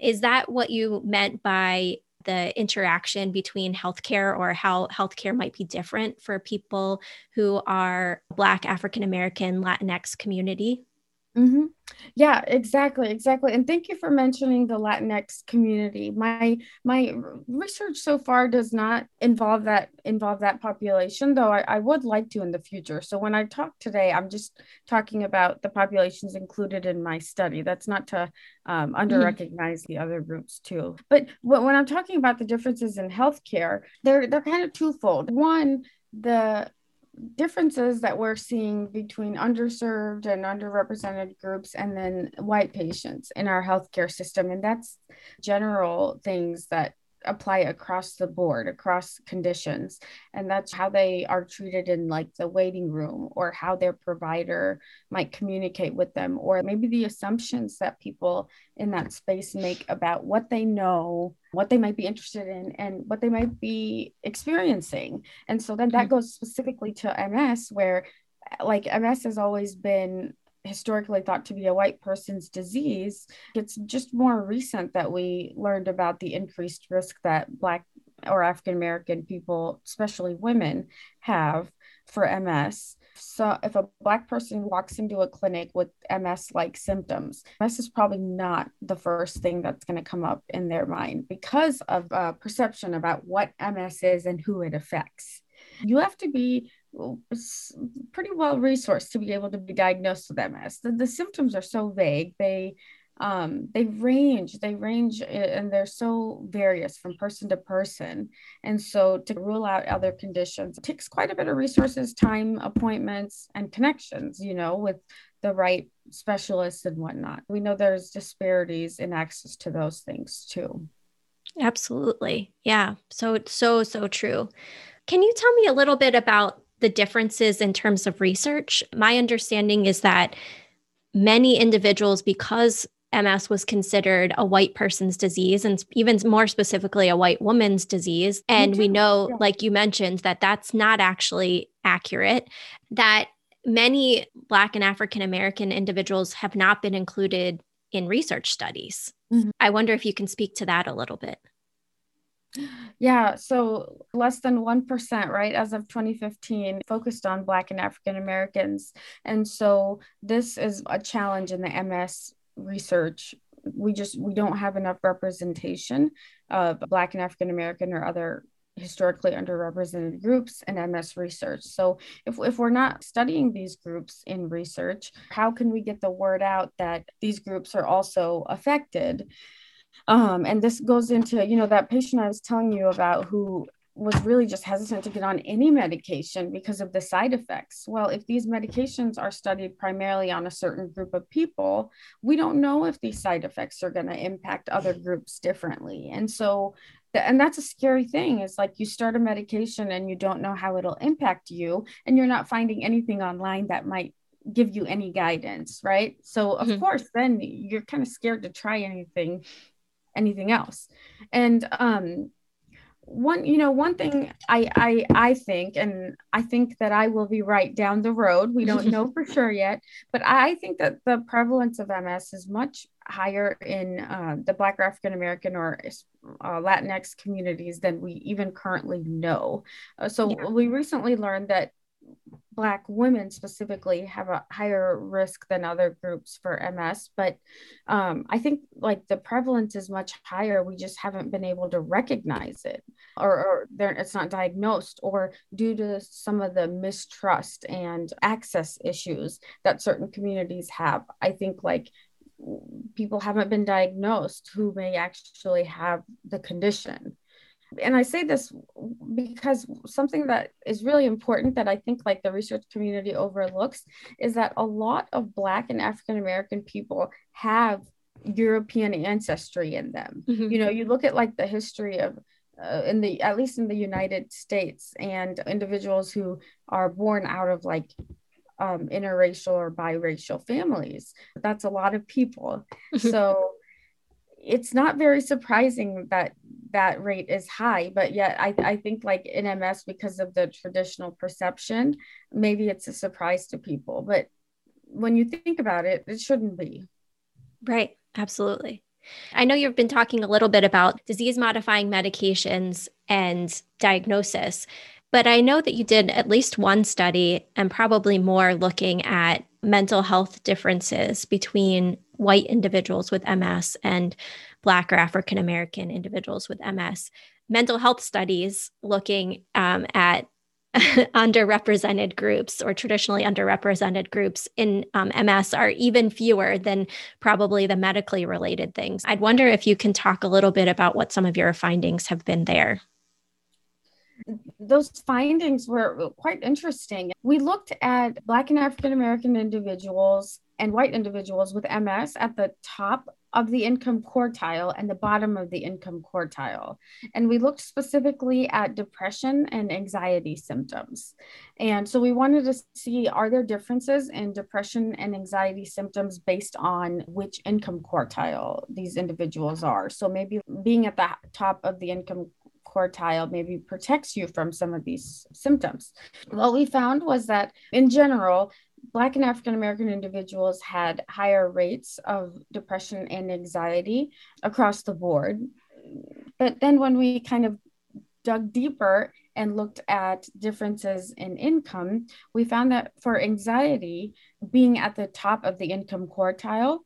[SPEAKER 1] Is that what you meant by the interaction between healthcare or how healthcare might be different for people who are Black, African American, Latinx community?
[SPEAKER 3] Mm-hmm. Yeah, exactly, exactly. And thank you for mentioning the Latinx community. My my research so far does not involve that involve that population, though I, I would like to in the future. So when I talk today, I'm just talking about the populations included in my study. That's not to um, under recognize mm-hmm. the other groups too. But when I'm talking about the differences in healthcare, they're they're kind of twofold. One, the differences that we're seeing between underserved and underrepresented groups and then white patients in our healthcare system. And that's general things that apply across the board across conditions and that's how they are treated in like the waiting room or how their provider might communicate with them or maybe the assumptions that people in that space make about what they know what they might be interested in and what they might be experiencing and so then that mm-hmm. goes specifically to ms where like ms has always been historically thought to be a white person's disease, it's just more recent that we learned about the increased risk that Black or African American people, especially women, have for MS. So, if a Black person walks into a clinic with MS like symptoms, MS is probably not the first thing that's going to come up in their mind because of a perception about what MS is and who it affects. You have to be pretty well resourced to be able to be diagnosed with MS. The, the symptoms are so vague. They um, they range, they range, and they're so various from person to person. And so to rule out other conditions takes quite a bit of resources, time, appointments, and connections, you know, with the right specialists and whatnot. We know there's disparities in access to those things too.
[SPEAKER 1] Absolutely. Yeah. So, so, so true. Can you tell me a little bit about the differences in terms of research. My understanding is that many individuals, because MS was considered a white person's disease and even more specifically a white woman's disease. And we know, yeah. like you mentioned, that that's not actually accurate, that many Black and African American individuals have not been included in research studies. Mm-hmm. I wonder if you can speak to that a little bit.
[SPEAKER 3] Yeah, so less than 1%, right, as of 2015, focused on Black and African Americans. And so this is a challenge in the MS research. We just we don't have enough representation of Black and African American or other historically underrepresented groups in MS research. So if, if we're not studying these groups in research, how can we get the word out that these groups are also affected? Um, and this goes into, you know, that patient I was telling you about who was really just hesitant to get on any medication because of the side effects. Well, if these medications are studied primarily on a certain group of people, we don't know if these side effects are going to impact other groups differently. And so, and that's a scary thing is like you start a medication and you don't know how it'll impact you, and you're not finding anything online that might give you any guidance, right? So, of mm-hmm. course, then you're kind of scared to try anything anything else and um one you know one thing I, I i think and i think that i will be right down the road we don't know for sure yet but i think that the prevalence of ms is much higher in uh, the black or african american or uh, latinx communities than we even currently know uh, so yeah. we recently learned that Black women specifically have a higher risk than other groups for MS, but um, I think like the prevalence is much higher. We just haven't been able to recognize it, or, or it's not diagnosed, or due to some of the mistrust and access issues that certain communities have. I think like people haven't been diagnosed who may actually have the condition and I say this because something that is really important that I think like the research community overlooks is that a lot of Black and African American people have European ancestry in them. Mm-hmm. You know, you look at like the history of uh, in the at least in the United States and individuals who are born out of like um, interracial or biracial families. That's a lot of people. so it's not very surprising that that rate is high but yet I, I think like in ms because of the traditional perception maybe it's a surprise to people but when you think about it it shouldn't be.
[SPEAKER 1] Right. Absolutely. I know you've been talking a little bit about disease modifying medications and diagnosis, but I know that you did at least one study and probably more looking at mental health differences between white individuals with MS and Black or African American individuals with MS. Mental health studies looking um, at underrepresented groups or traditionally underrepresented groups in um, MS are even fewer than probably the medically related things. I'd wonder if you can talk a little bit about what some of your findings have been there.
[SPEAKER 3] Those findings were quite interesting. We looked at Black and African American individuals and white individuals with MS at the top of the income quartile and the bottom of the income quartile. And we looked specifically at depression and anxiety symptoms. And so we wanted to see are there differences in depression and anxiety symptoms based on which income quartile these individuals are. So maybe being at the top of the income quartile maybe protects you from some of these symptoms. What we found was that in general, Black and African American individuals had higher rates of depression and anxiety across the board. But then when we kind of dug deeper and looked at differences in income, we found that for anxiety, being at the top of the income quartile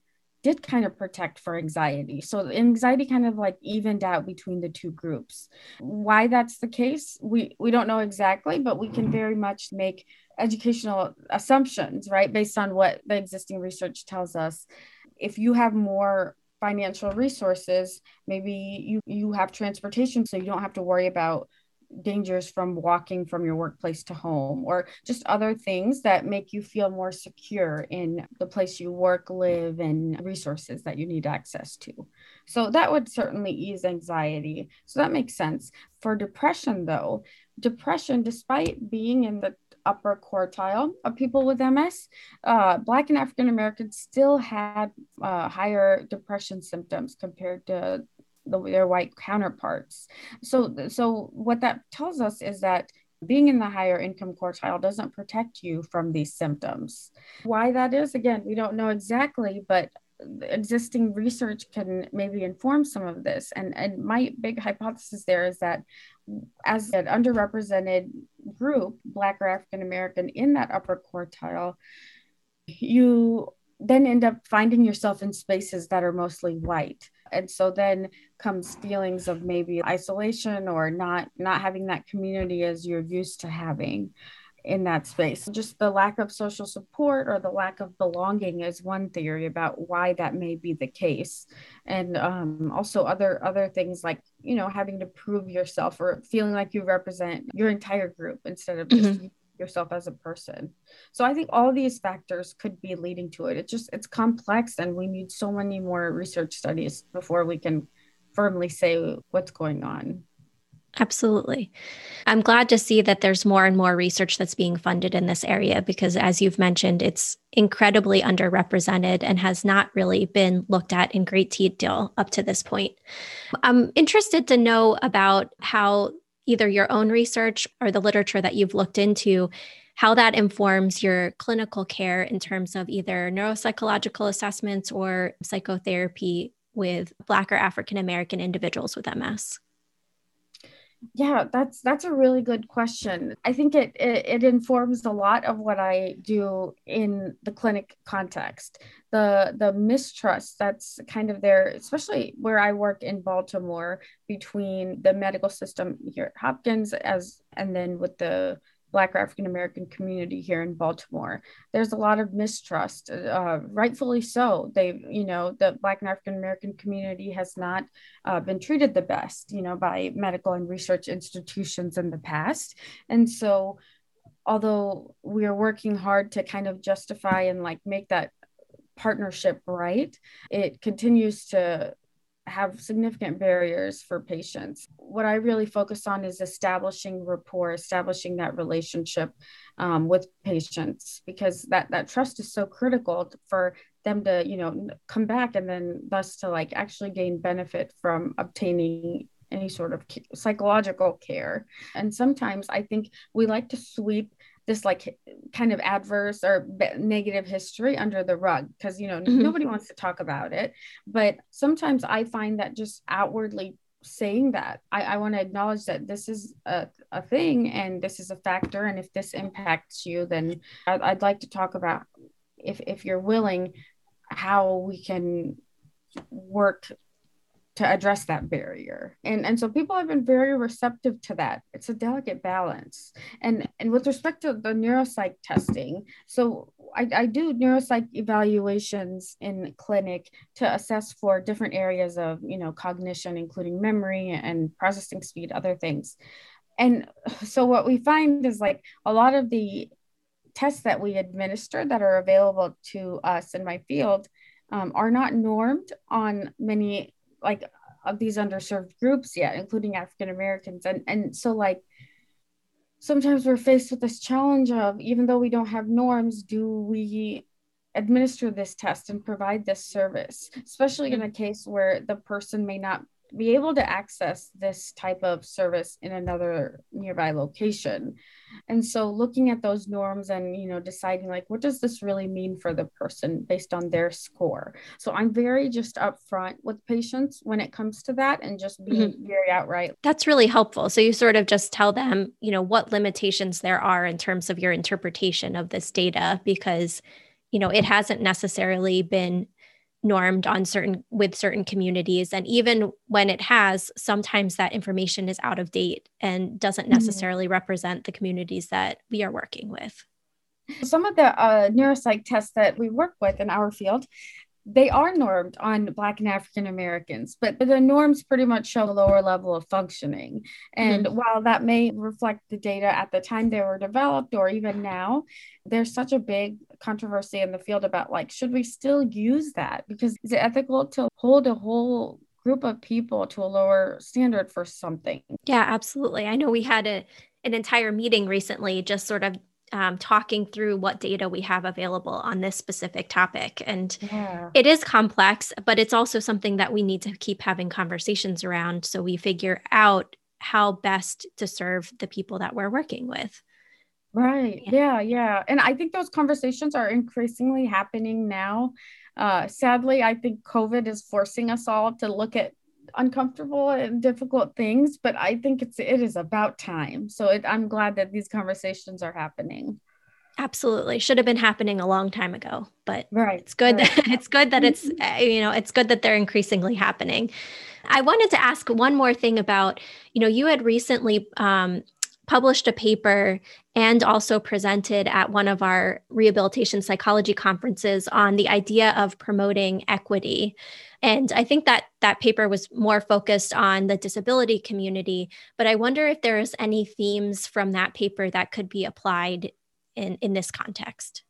[SPEAKER 3] did kind of protect for anxiety. So anxiety kind of like evened out between the two groups. Why that's the case, we, we don't know exactly, but we can mm-hmm. very much make educational assumptions, right? Based on what the existing research tells us. If you have more financial resources, maybe you, you have transportation, so you don't have to worry about dangers from walking from your workplace to home or just other things that make you feel more secure in the place you work, live, and resources that you need access to. So that would certainly ease anxiety. So that makes sense. For depression, though, depression, despite being in the upper quartile of people with MS, uh, Black and African Americans still had uh, higher depression symptoms compared to the, their white counterparts. So, so what that tells us is that being in the higher income quartile doesn't protect you from these symptoms. Why that is, again, we don't know exactly, but existing research can maybe inform some of this. And, and my big hypothesis there is that as an underrepresented group, Black or African American, in that upper quartile, you then end up finding yourself in spaces that are mostly white. And so then comes feelings of maybe isolation or not not having that community as you're used to having in that space. Just the lack of social support or the lack of belonging is one theory about why that may be the case, and um, also other other things like you know having to prove yourself or feeling like you represent your entire group instead of just mm-hmm. yourself as a person. So I think all these factors could be leading to it. It's just it's complex, and we need so many more research studies before we can firmly say what's going on.
[SPEAKER 1] Absolutely. I'm glad to see that there's more and more research that's being funded in this area because, as you've mentioned, it's incredibly underrepresented and has not really been looked at in great detail up to this point. I'm interested to know about how either your own research or the literature that you've looked into how that informs your clinical care in terms of either neuropsychological assessments or psychotherapy with Black or African American individuals with MS.
[SPEAKER 3] Yeah, that's that's a really good question. I think it, it, it informs a lot of what I do in the clinic context. The the mistrust that's kind of there, especially where I work in Baltimore, between the medical system here at Hopkins as and then with the Black African American community here in Baltimore. There's a lot of mistrust, uh, rightfully so. They, you know, the Black and African American community has not uh, been treated the best, you know, by medical and research institutions in the past. And so, although we are working hard to kind of justify and like make that partnership right, it continues to have significant barriers for patients. What I really focus on is establishing rapport, establishing that relationship um, with patients, because that that trust is so critical for them to, you know, come back and then thus to like actually gain benefit from obtaining any sort of psychological care. And sometimes I think we like to sweep this like kind of adverse or negative history under the rug because you know mm-hmm. nobody wants to talk about it but sometimes i find that just outwardly saying that i, I want to acknowledge that this is a, a thing and this is a factor and if this impacts you then I'd, I'd like to talk about if if you're willing how we can work to address that barrier. And and so people have been very receptive to that. It's a delicate balance. And and with respect to the neuropsych testing so i, I do neuropsych evaluations in clinic to assess for different areas of you know cognition including memory and processing speed other things. And so what we find is like a lot of the tests that we administer that are available to us in my field um, are not normed on many like of these underserved groups yet, including African Americans. And and so like sometimes we're faced with this challenge of even though we don't have norms, do we administer this test and provide this service, especially in mm-hmm. a case where the person may not be able to access this type of service in another nearby location. And so looking at those norms and you know deciding like what does this really mean for the person based on their score? So i'm very just upfront with patients when it comes to that and just being mm-hmm. very outright.
[SPEAKER 1] That's really helpful. So you sort of just tell them you know what limitations there are in terms of your interpretation of this data because you know it hasn't necessarily been normed on certain with certain communities and even when it has sometimes that information is out of date and doesn't mm-hmm. necessarily mm-hmm. represent the communities that we are working with
[SPEAKER 3] some of the uh, neuropsych tests that we work with in our field they are normed on Black and African Americans, but but the norms pretty much show a lower level of functioning. And mm-hmm. while that may reflect the data at the time they were developed or even now, there's such a big controversy in the field about like, should we still use that? Because is it ethical to hold a whole group of people to a lower standard for something?
[SPEAKER 1] Yeah, absolutely. I know we had a an entire meeting recently just sort of um, talking through what data we have available on this specific topic. And yeah. it is complex, but it's also something that we need to keep having conversations around so we figure out how best to serve the people that we're working with.
[SPEAKER 3] Right. Yeah. Yeah. And I think those conversations are increasingly happening now. Uh, sadly, I think COVID is forcing us all to look at uncomfortable and difficult things but i think it's it is about time. So it, i'm glad that these conversations are happening.
[SPEAKER 1] Absolutely. Should have been happening a long time ago but
[SPEAKER 3] right
[SPEAKER 1] it's good
[SPEAKER 3] right.
[SPEAKER 1] that it's good that it's uh, you know it's good that they're increasingly happening. I wanted to ask one more thing about you know you had recently um, published a paper and also presented at one of our rehabilitation psychology conferences on the idea of promoting equity and I think that that paper was more focused on the disability community, but I wonder if there's any themes from that paper that could be applied in, in this context.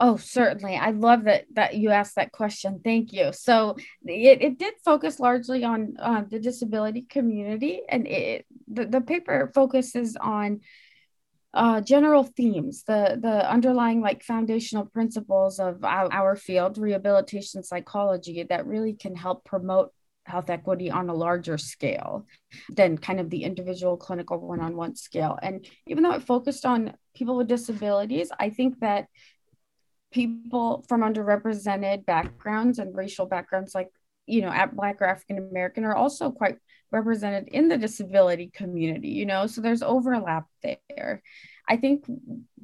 [SPEAKER 3] Oh, certainly. I love that that you asked that question. Thank you. So it, it did focus largely on uh, the disability community, and it the, the paper focuses on uh, general themes, the the underlying like foundational principles of our, our field, rehabilitation psychology, that really can help promote health equity on a larger scale than kind of the individual clinical one-on-one scale. And even though it focused on people with disabilities, I think that people from underrepresented backgrounds and racial backgrounds like you know at black or african american are also quite represented in the disability community you know so there's overlap there. I think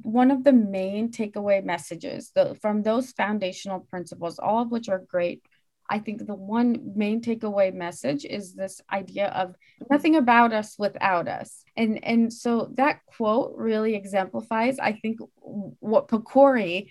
[SPEAKER 3] one of the main takeaway messages the, from those foundational principles all of which are great i think the one main takeaway message is this idea of nothing about us without us. And and so that quote really exemplifies i think what PCORI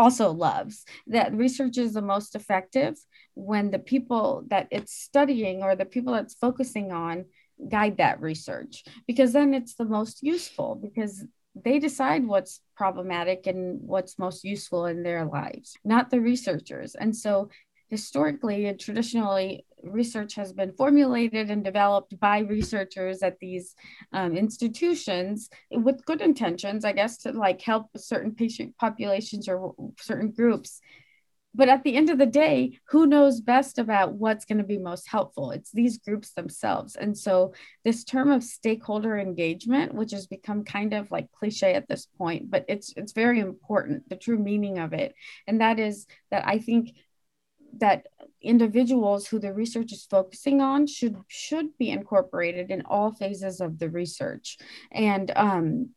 [SPEAKER 3] also loves that research is the most effective when the people that it's studying or the people that's focusing on guide that research because then it's the most useful because they decide what's problematic and what's most useful in their lives not the researchers. And so historically and traditionally research has been formulated and developed by researchers at these um, institutions with good intentions i guess to like help certain patient populations or certain groups but at the end of the day, who knows best about what's going to be most helpful? It's these groups themselves. And so, this term of stakeholder engagement, which has become kind of like cliche at this point, but it's it's very important, the true meaning of it. And that is that I think that individuals who the research is focusing on should should be incorporated in all phases of the research. And um,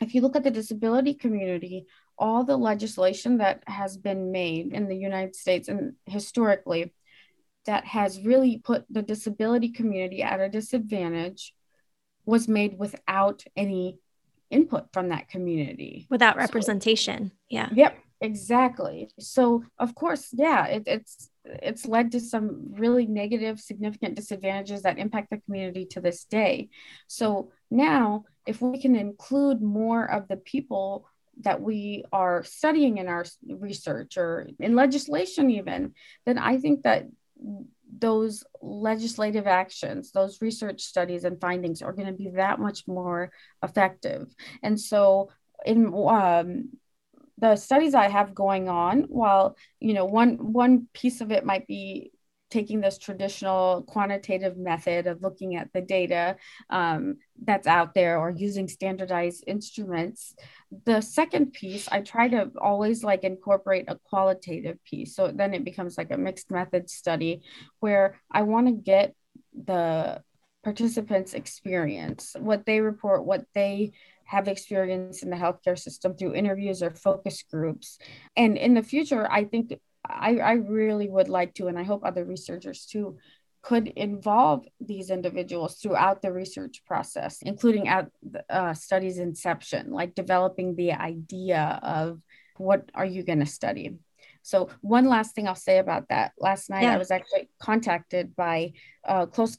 [SPEAKER 3] if you look at the disability community, all the legislation that has been made in the United States and historically that has really put the disability community at a disadvantage was made without any input from that community.
[SPEAKER 1] Without representation. So, yeah.
[SPEAKER 3] Yep exactly. So of course yeah it, it's it's led to some really negative significant disadvantages that impact the community to this day. So now if we can include more of the people that we are studying in our research or in legislation even then i think that those legislative actions those research studies and findings are going to be that much more effective. And so in um, the studies i have going on while you know one one piece of it might be taking this traditional quantitative method of looking at the data um, that's out there or using standardized instruments. The second piece i try to always like incorporate a qualitative piece. So then it becomes like a mixed method study where i want to get the participants experience what they report what they have experience in the healthcare system through interviews or focus groups and in the future i think I, I really would like to, and I hope other researchers too, could involve these individuals throughout the research process, including at uh, studies inception, like developing the idea of what are you going to study. So one last thing I'll say about that. Last night yeah. I was actually contacted by a close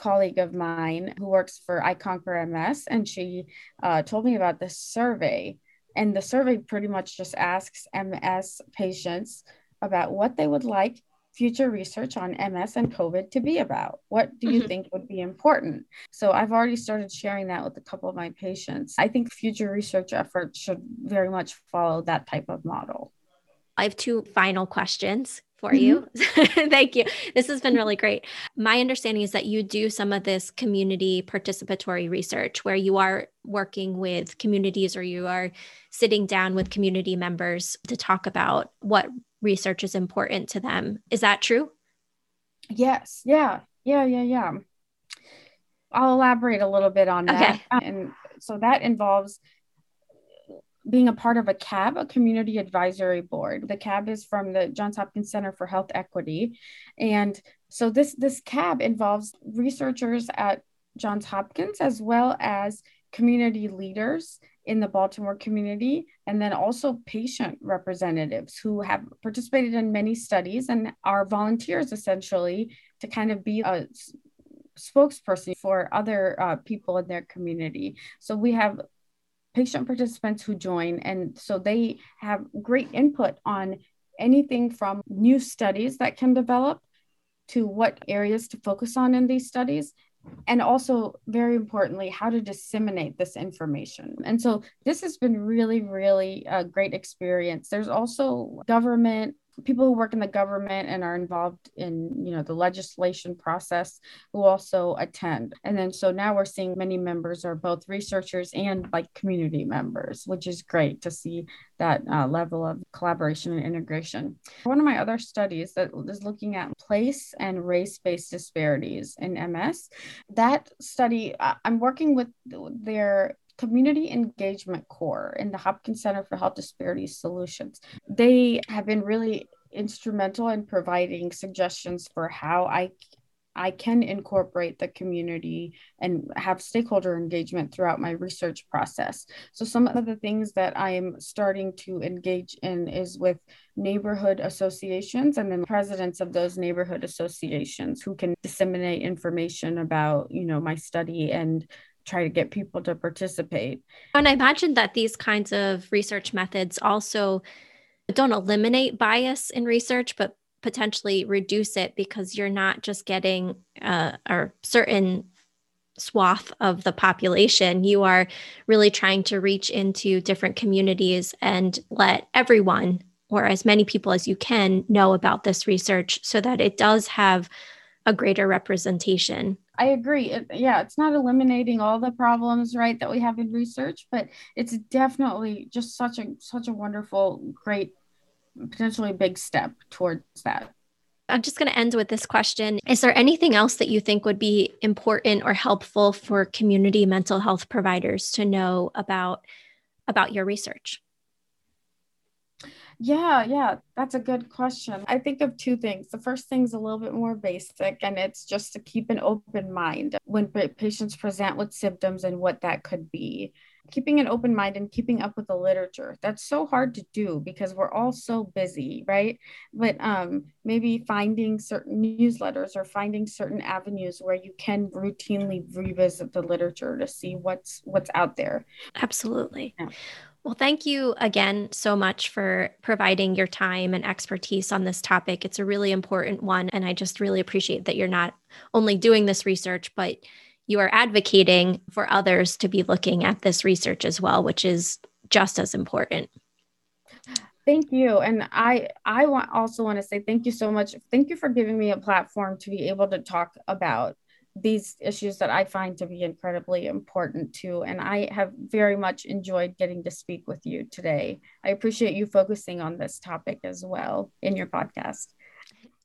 [SPEAKER 3] colleague of mine who works for iConquerMS, and she uh, told me about this survey. And the survey pretty much just asks MS patients about what they would like future research on MS and COVID to be about. What do you mm-hmm. think would be important? So I've already started sharing that with a couple of my patients. I think future research efforts should very much follow that type of model.
[SPEAKER 1] I have two final questions for you. Mm-hmm. Thank you. This has been really great. My understanding is that you do some of this community participatory research where you are working with communities or you are sitting down with community members to talk about what research is important to them. Is that true?
[SPEAKER 3] Yes. Yeah. Yeah. Yeah. Yeah. I'll elaborate a little bit on that. And so that involves being a part of a CAB, a community advisory board. The CAB is from the Johns Hopkins Center for Health Equity. And so this this CAB involves researchers at Johns Hopkins as well as community leaders in the Baltimore community, and then also patient representatives who have participated in many studies and are volunteers essentially to kind of be a spokesperson for other uh, people in their community. So we have patient participants who join, and so they have great input on anything from new studies that can develop to what areas to focus on in these studies and also very importantly how to disseminate this information. And so this has been really really a great experience. There's also government people who work in the government and are involved in you know the legislation process who also attend. And then so now we're seeing many members are both researchers and like community members which is great to see that uh, level of collaboration and integration. One of my other studies that is looking at place and race-based disparities in ms that study i'm working with their Community Engagement Core in the Hopkins Center for Health Disparities Solutions. They have been really instrumental in providing suggestions for how I I can incorporate the community and have stakeholder engagement throughout my research process. So, some of the things that I am starting to engage in is with neighborhood associations and then presidents of those neighborhood associations who can disseminate information about, you know, my study and try to get people to participate.
[SPEAKER 1] And I imagine that these kinds of research methods also don't eliminate bias in research, but potentially reduce it because you're not just getting uh, a certain swath of the population. You are really trying to reach into different communities and let everyone or as many people as you can know about this research so that it does have a greater representation.
[SPEAKER 3] I agree. It, yeah, it's not eliminating all the problems, right, that we have in research, but it's definitely just such a such a wonderful, great, potentially big step towards that.
[SPEAKER 1] I'm just going to end with this question. Is there anything else that you think would be important or helpful for community mental health providers to know about about your research?
[SPEAKER 3] Yeah, yeah, that's a good question. I think of two things. The first thing is a little bit more basic, and it's just to keep an open mind when patients present with symptoms and what that could be. Keeping an open mind and keeping up with the literature. That's so hard to do because we're all so busy, right? But um, maybe finding certain newsletters or finding certain avenues where you can routinely revisit the literature to see what's what's out there.
[SPEAKER 1] Absolutely. Yeah. Well, thank you again so much for providing your time and expertise on this topic. It's a really important one. And I just really appreciate that you're not only doing this research, but you are advocating for others to be looking at this research as well, which is just as important.
[SPEAKER 3] Thank you. And I I want also want to say thank you so much. Thank you for giving me a platform to be able to talk about these issues that I find to be incredibly important too. And I have very much enjoyed getting to speak with you today. I appreciate you focusing on this topic as well in your podcast.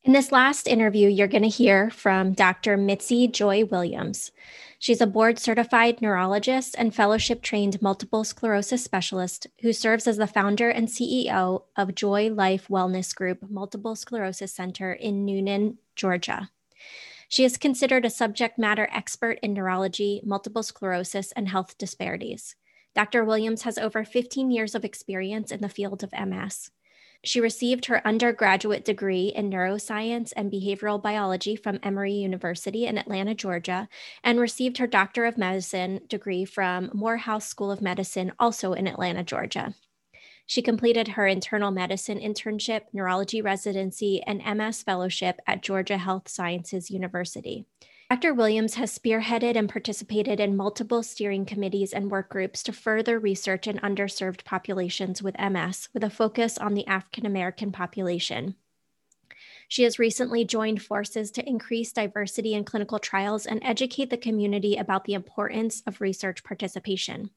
[SPEAKER 1] In this last interview, you're going to hear from Dr. Mitzi Joi Williams. She's a board certified neurologist and fellowship trained multiple sclerosis specialist who serves as the founder and CEO of Joi Life Wellness Group Multiple Sclerosis Center in Newnan, Georgia. She is considered a subject matter expert in neurology, multiple sclerosis, and health disparities. Dr. Williams has over 15 years of experience in the field of MS. She received her undergraduate degree in neuroscience and behavioral biology from Emory University in Atlanta, Georgia, and received her Doctor of Medicine degree from Morehouse School of Medicine, also in Atlanta, Georgia. She completed her internal medicine internship, neurology residency, and MS fellowship at Georgia Health Sciences University. Dr. Williams has spearheaded and participated in multiple steering committees and work groups to further research in underserved populations with MS, with a focus on the African American population. She has recently joined forces to increase diversity in clinical trials and educate the community about the importance of research participation.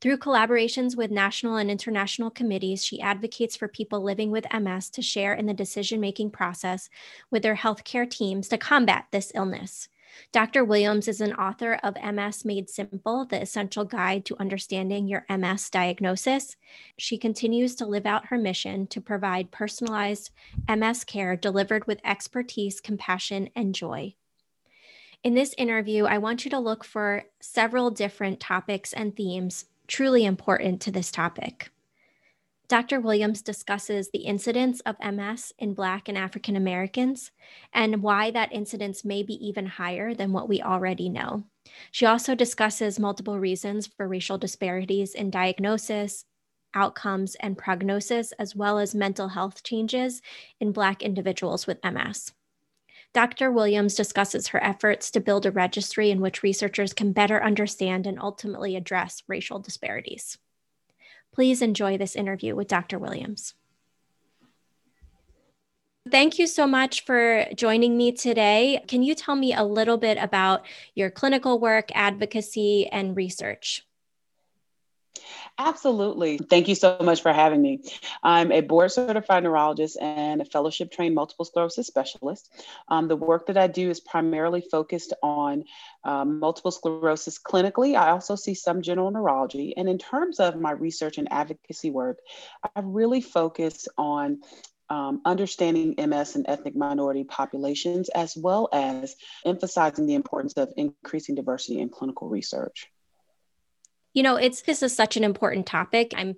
[SPEAKER 1] Through collaborations with national and international committees, she advocates for people living with MS to share in the decision making process with their healthcare teams to combat this illness. Dr. Williams is an author of MS Made Simple, the essential guide to understanding your MS diagnosis. She continues to live out her mission to provide personalized MS care delivered with expertise, compassion, and joy. In this interview, I want you to look for several different topics and themes truly important to this topic. Dr. Williams discusses the incidence of MS in Black and African Americans and why that incidence may be even higher than what we already know. She also discusses multiple reasons for racial disparities in diagnosis, outcomes, and prognosis, as well as mental health changes in Black individuals with MS. Dr. Williams discusses her efforts to build a registry in which researchers can better understand and ultimately address racial disparities. Please enjoy this interview with Dr. Williams. Thank you so much for joining me today. Can you tell me a little bit about your clinical work, advocacy, and research?
[SPEAKER 4] Absolutely. Thank you so much for having me. I'm a board certified neurologist and a fellowship trained multiple sclerosis specialist. Um, the work that I do is primarily focused on um, multiple sclerosis clinically. I also see some general neurology. And in terms of my research and advocacy work, I really focus on um, understanding MS and ethnic minority populations, as well as emphasizing the importance of increasing diversity in clinical research
[SPEAKER 1] you know it's this is such an important topic i'm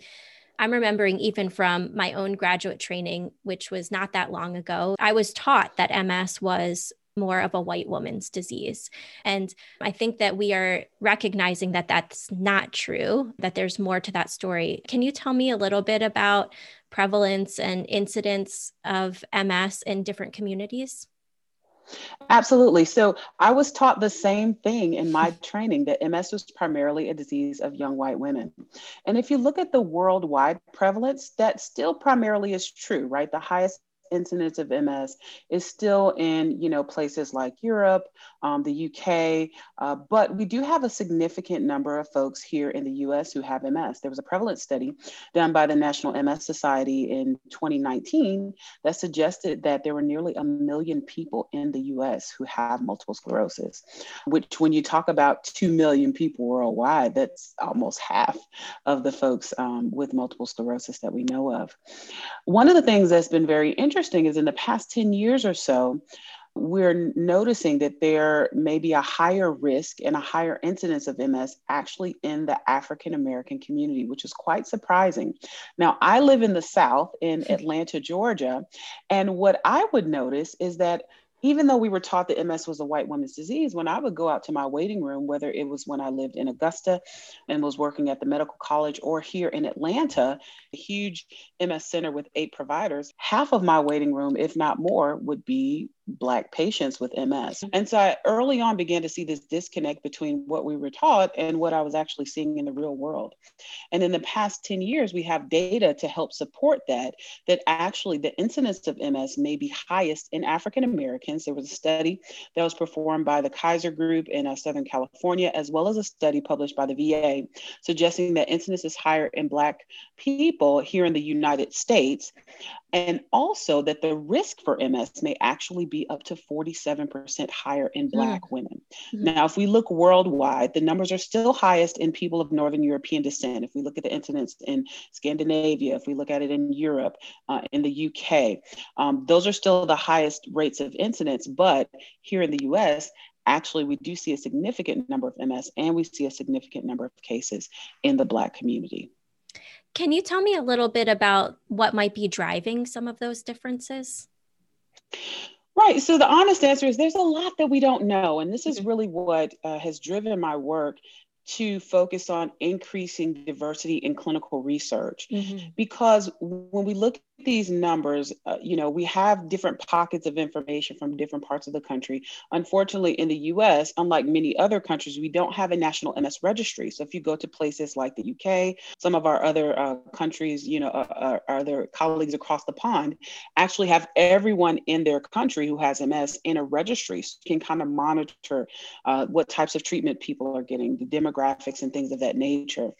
[SPEAKER 1] i'm remembering even from my own graduate training which was not that long ago i was taught that ms was more of a white woman's disease. And I think that we are recognizing that that's not true, that there's more to that story. Can you tell me a little bit about prevalence and incidence of MS in different communities?
[SPEAKER 4] Absolutely. So I was taught the same thing in my training that MS was primarily a disease of young white women. And if you look at the worldwide prevalence, that still primarily is true, right? The highest incidence of MS is still in, you know, places like Europe, um, the UK, uh, but we do have a significant number of folks here in the US who have MS. There was a prevalence study done by the National MS Society in 2019 that suggested that there were nearly a million people in the US who have multiple sclerosis, which when you talk about 2 million people worldwide, that's almost half of the folks um, with multiple sclerosis that we know of. One of the things that's been very interesting interesting is in the past 10 years or so, we're noticing that there may be a higher risk and a higher incidence of MS actually in the African American community, which is quite surprising. Now, I live in the South in hmm. Atlanta, Georgia, and what I would notice is that even though we were taught that MS was a white woman's disease, when I would go out to my waiting room, whether it was when I lived in Augusta and was working at the medical college or here in Atlanta, a huge MS center with eight providers, half of my waiting room, if not more, would be Black patients with MS. And so I early on began to see this disconnect between what we were taught and what I was actually seeing in the real world. And in the past 10 years, we have data to help support that, that actually the incidence of MS may be highest in African Americans. There was a study that was performed by the Kaiser Group in uh, Southern California, as well as a study published by the VA, suggesting that incidence is higher in Black people here in the United States and also that the risk for MS may actually be up to 47% higher in hmm. Black mm-hmm. women. Mm-hmm. Now, if we look worldwide, the numbers are still highest in people of Northern European descent. If we look at the incidence in Scandinavia, if we look at it in Europe, uh, in the UK, um, those are still the highest rates of incidence. But here in the US, actually we do see a significant number of MS and we see a significant number of cases in the Black community.
[SPEAKER 1] Can you tell me a little bit about what might be driving some of those differences?
[SPEAKER 4] Right. So the honest answer is there's a lot that we don't know. And this is really what uh, has driven my work to focus on increasing diversity in clinical research. Mm-hmm. Because when we look these numbers, uh, you know, we have different pockets of information from different parts of the country. Unfortunately, in the US, unlike many other countries, we don't have a national MS registry. So if you go to places like the UK, some of our other uh, countries, you know, uh, uh, our other colleagues across the pond actually have everyone in their country who has MS in a registry so you can kind of monitor uh, what types of treatment people are getting, the demographics and things of that nature.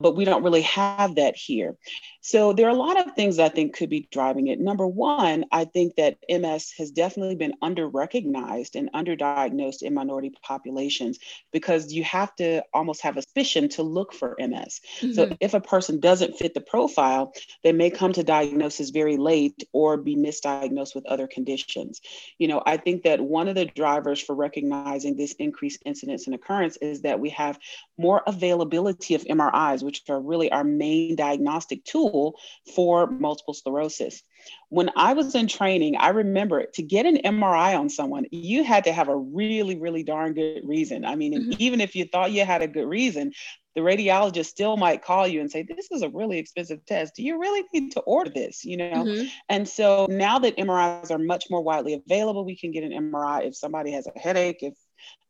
[SPEAKER 4] But we don't really have that here. So there are a lot of things I think could be driving it. Number one, I think that MS has definitely been under recognized and underdiagnosed in minority populations because you have to almost have a suspicion to look for MS. Mm-hmm. So if a person doesn't fit the profile, they may come to diagnosis very late or be misdiagnosed with other conditions. You know, I think that one of the drivers for recognizing this increased incidence and occurrence is that we have more availability of MRIs, which are really our main diagnostic tool for multiple sclerosis. When I was in training, I remember to get an MRI on someone, you had to have a really, really darn good reason. I mean, mm-hmm. even if you thought you had a good reason, the radiologist still might call you and say, This is a really expensive test. Do you really need to order this? You know? Mm-hmm. And so now that MRIs are much more widely available, we can get an MRI if somebody has a headache, if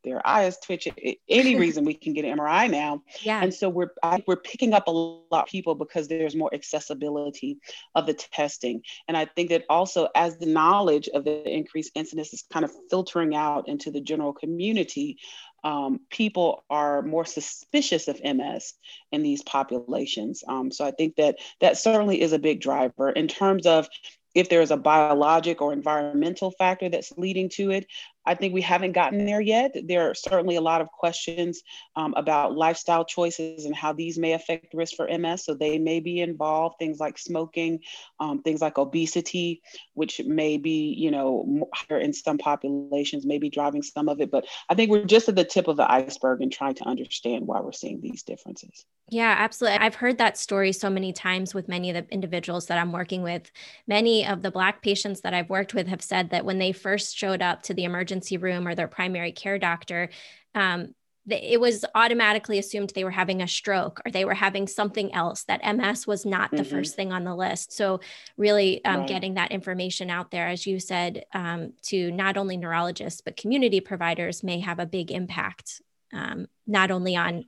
[SPEAKER 4] their eyes twitching, any reason we can get an MRI now. Yeah. And so we're I, we're picking up a lot of people because there's more accessibility of the testing. And I think that also as the knowledge of the increased incidence is kind of filtering out into the general community, um, people are more suspicious of MS in these populations. Um, so I think that that certainly is a big driver in terms of if there's a biologic or environmental factor that's leading to it, I think we haven't gotten there yet. There are certainly a lot of questions um, about lifestyle choices and how these may affect risk for MS. So they may be involved, things like smoking, um, things like obesity, which may be, you know, higher in some populations, may be driving some of it. But I think we're just at the tip of the iceberg and trying to understand why we're seeing these differences.
[SPEAKER 1] Yeah, absolutely. I've heard that story so many times with many of the individuals that I'm working with. Many of the Black patients that I've worked with have said that when they first showed up to the emergency emergency room or their primary care doctor, um, it was automatically assumed they were having a stroke or they were having something else that ms was not the mm-hmm. first thing on the list so really um, right. getting that information out there as you said um, to not only neurologists but community providers may have a big impact um, not only on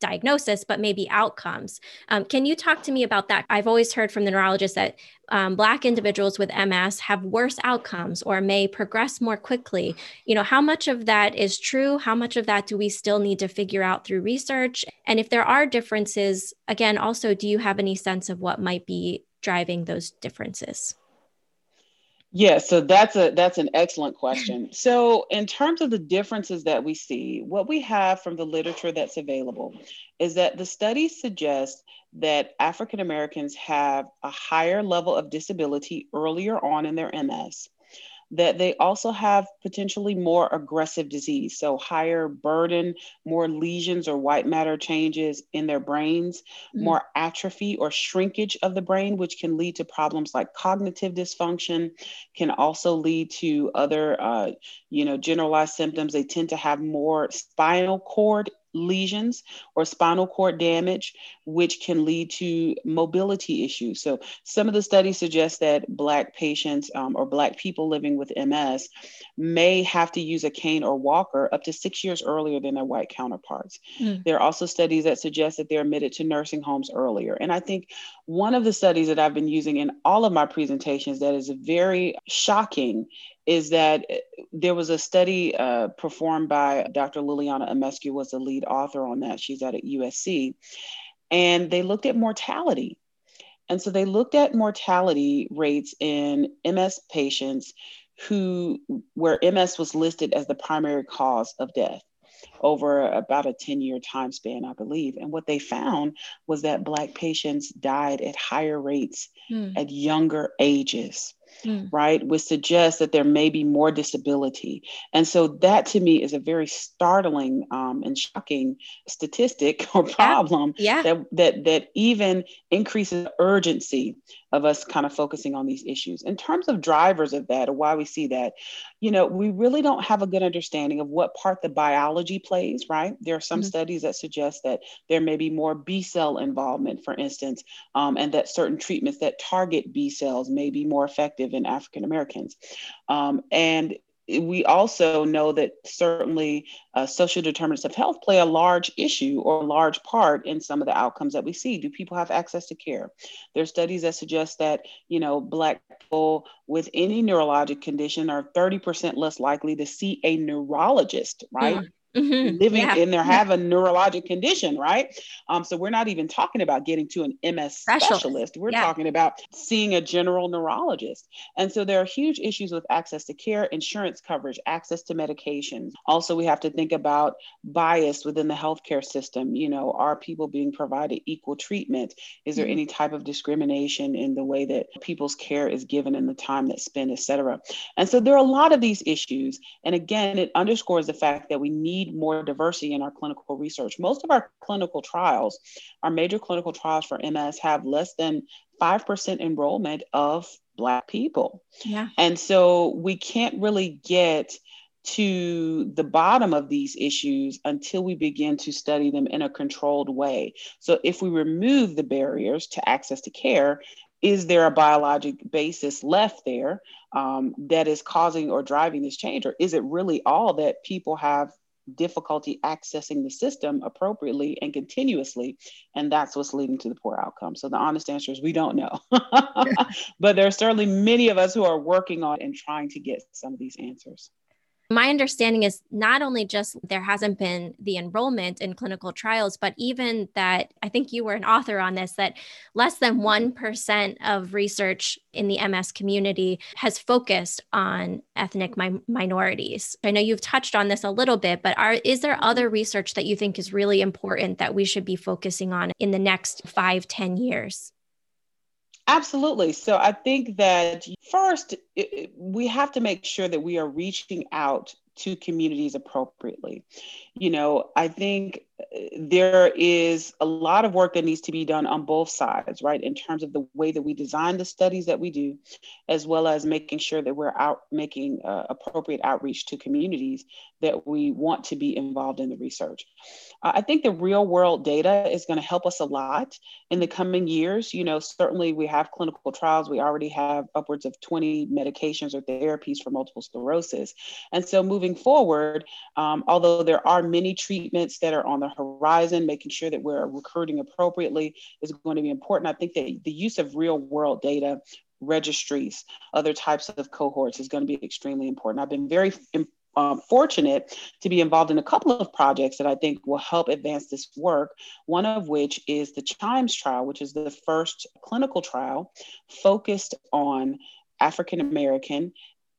[SPEAKER 1] diagnosis, but maybe outcomes. Um, can you talk to me about that? I've always heard from the neurologist that um, Black individuals with MS have worse outcomes or may progress more quickly. You know, how much of that is true? How much of that do we still need to figure out through research? And if there are differences, again, also, do you have any sense of what might be driving those differences?
[SPEAKER 4] Yeah, so that's a that's an excellent question. So in terms of the differences that we see, what we have from the literature that's available is that the studies suggest that African Americans have a higher level of disability earlier on in their MS that they also have potentially more aggressive disease, so higher burden, more lesions or white matter changes in their brains, mm-hmm. more atrophy or shrinkage of the brain, which can lead to problems like cognitive dysfunction, can also lead to other, uh, you know, generalized symptoms. They tend to have more spinal cord lesions or spinal cord damage, which can lead to mobility issues. So, some of the studies suggest that Black patients um, or Black people living with MS may have to use a cane or walker up to six years earlier than their white counterparts. Mm. There are also studies that suggest that they're admitted to nursing homes earlier. And I think one of the studies that I've been using in all of my presentations that is very shocking is that eh, there was a study uh, performed by Dr. Lilyana Amezcua was the lead author on that. She's out at USC. And they looked at mortality. And so they looked at mortality rates in MS patients who where MS was listed as the primary cause of death over about a 10 year time span, I believe. And what they found was that Black patients died at higher rates mm. at younger ages mm. right, would suggest that there may be more disability. And so that to me is a very startling um, and shocking statistic or problem
[SPEAKER 1] yeah. Yeah.
[SPEAKER 4] That, that, that even increases urgency of us kind of focusing on these issues. In terms of drivers of that or why we see that, you know, we really don't have a good understanding of what part the biology plays, right? There are some mm-hmm. studies that suggest that there may be more B cell involvement, for instance, um, and that certain treatments that target B cells may be more effective in African Americans. Um, and we also know that certainly uh, social determinants of health play a large issue or large part in some of the outcomes that we see. Do people have access to care? There are studies that suggest that, you know, Black people with any neurologic condition are 30% less likely to see a neurologist, right? Mm mm-hmm. living yeah. in there have a neurologic condition, right? Um, so we're not even talking about getting to an MS specialist. specialist. We're yeah. talking about seeing a general neurologist. And so there are huge issues with access to care, insurance coverage, access to medications. Also, we have to think about bias within the healthcare system. You know, are people being provided equal treatment? Is there mm-hmm. any type of discrimination in the way that people's care is given and the time that's spent, et cetera? And so there are a lot of these issues. And again, it underscores the fact that we need need more diversity in our clinical research. Most of our clinical trials, our major clinical trials for MS, have less than 5% enrollment of Black people.
[SPEAKER 1] Yeah.
[SPEAKER 4] And so we can't really get to the bottom of these issues until we begin to study them in a controlled way. So, if we remove the barriers to access to care, is there a biologic basis left there um, that is causing or driving this change? Or is it really all that people have difficulty accessing the system appropriately and continuously. And that's what's leading to the poor outcome. So the honest answer is we don't know. but there are certainly many of us who are working on and trying to get some of these answers.
[SPEAKER 1] My understanding is not only just there hasn't been the enrollment in clinical trials, but even that I think you were an author on this that less than 1% of research in the MS community has focused on ethnic mi- minorities. I know you've touched on this a little bit, but are, is there other research that you think is really important that we should be focusing on in the next five, ten years?
[SPEAKER 4] Absolutely. So I think that first, we have to make sure that we are reaching out to communities appropriately. You know, I think there is a lot of work that needs to be done on both sides, right? In terms of the way that we design the studies that we do, as well as making sure that we're out making uh, appropriate outreach to communities that we want to be involved in the research. Uh, I think the real world data is going to help us a lot in the coming years. You know, certainly we have clinical trials. We already have upwards of 20 medications or therapies for multiple sclerosis. And so moving forward, um, although there are many treatments that are on the horizon, making sure that we're recruiting appropriately is going to be important. I think that the use of real world data registries, other types of cohorts is going to be extremely important. I've been very um, fortunate to be involved in a couple of projects that I think will help advance this work. One of which is the CHIMES trial, which is the first clinical trial focused on African American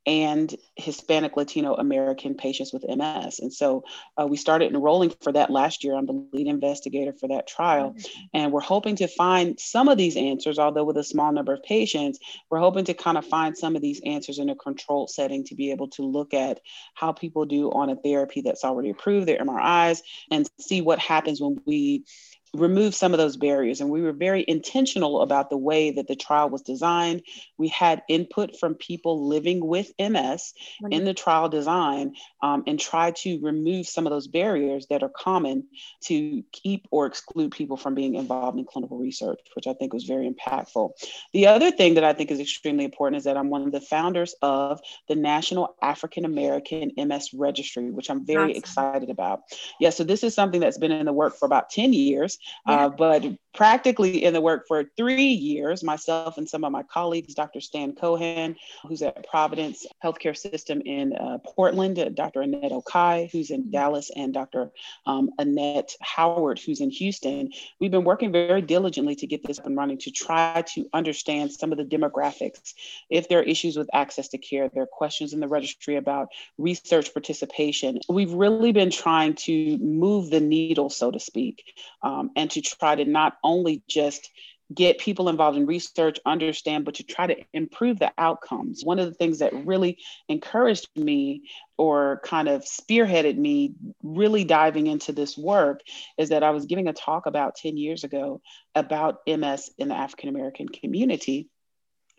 [SPEAKER 4] and Hispanic Latino American patients with MS. And so uh, we started enrolling for that last year. I'm the lead investigator for that trial. Mm-hmm. And we're hoping to find some of these answers, although with a small number of patients, we're hoping to kind of find some of these answers in a controlled setting to be able to look at how people do on a therapy that's already approved, their MRIs, and see what happens when we remove some of those barriers. And we were very intentional about the way that the trial was designed. We had input from people living with MS in the trial design um, and try to remove some of those barriers that are common to keep or exclude people from being involved in clinical research, which I think was very impactful. The other thing that I think is extremely important is that I'm one of the founders of the National African American MS Registry, which I'm very awesome. excited about. Yeah, so this is something that's been in the work for about 10 years. Yeah. Uh, but practically in the work for three years, myself and some of my colleagues, Dr. Stan Cohen, who's at Providence Healthcare System in uh, Portland, uh, Dr. Annette Okai, who's in mm-hmm. Dallas, and Dr. Um, Annette Howard, who's in Houston. We've been working very diligently to get this up and running to try to understand some of the demographics. If there are issues with access to care, there are questions in the registry about research participation. We've really been trying to move the needle, so to speak, um, and to try to not only just get people involved in research, understand, but to try to improve the outcomes. One of the things that really encouraged me or kind of spearheaded me really diving into this work is that I was giving a talk about 10 years ago about MS in the African American community.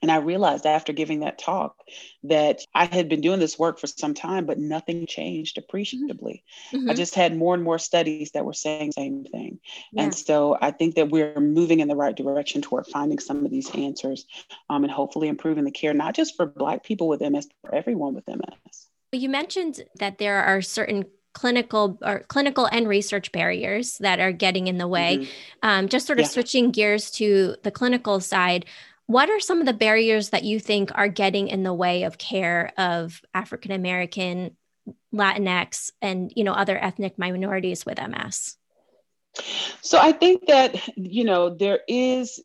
[SPEAKER 4] And I realized after giving that talk that I had been doing this work for some time, but nothing changed appreciably. Mm-hmm. I just had more and more studies that were saying the same thing. Yeah. And so I think that we're moving in the right direction toward finding some of these answers um, and hopefully improving the care, not just for Black people with MS, but for everyone with MS.
[SPEAKER 1] You mentioned that there are certain clinical or clinical and research barriers that are getting in the way. Mm-hmm. Um, just sort of yeah. switching gears to the clinical side, what are some of the barriers that you think are getting in the way of care of African American, Latinx, and you know other ethnic minorities with MS?
[SPEAKER 4] So I think that you know there is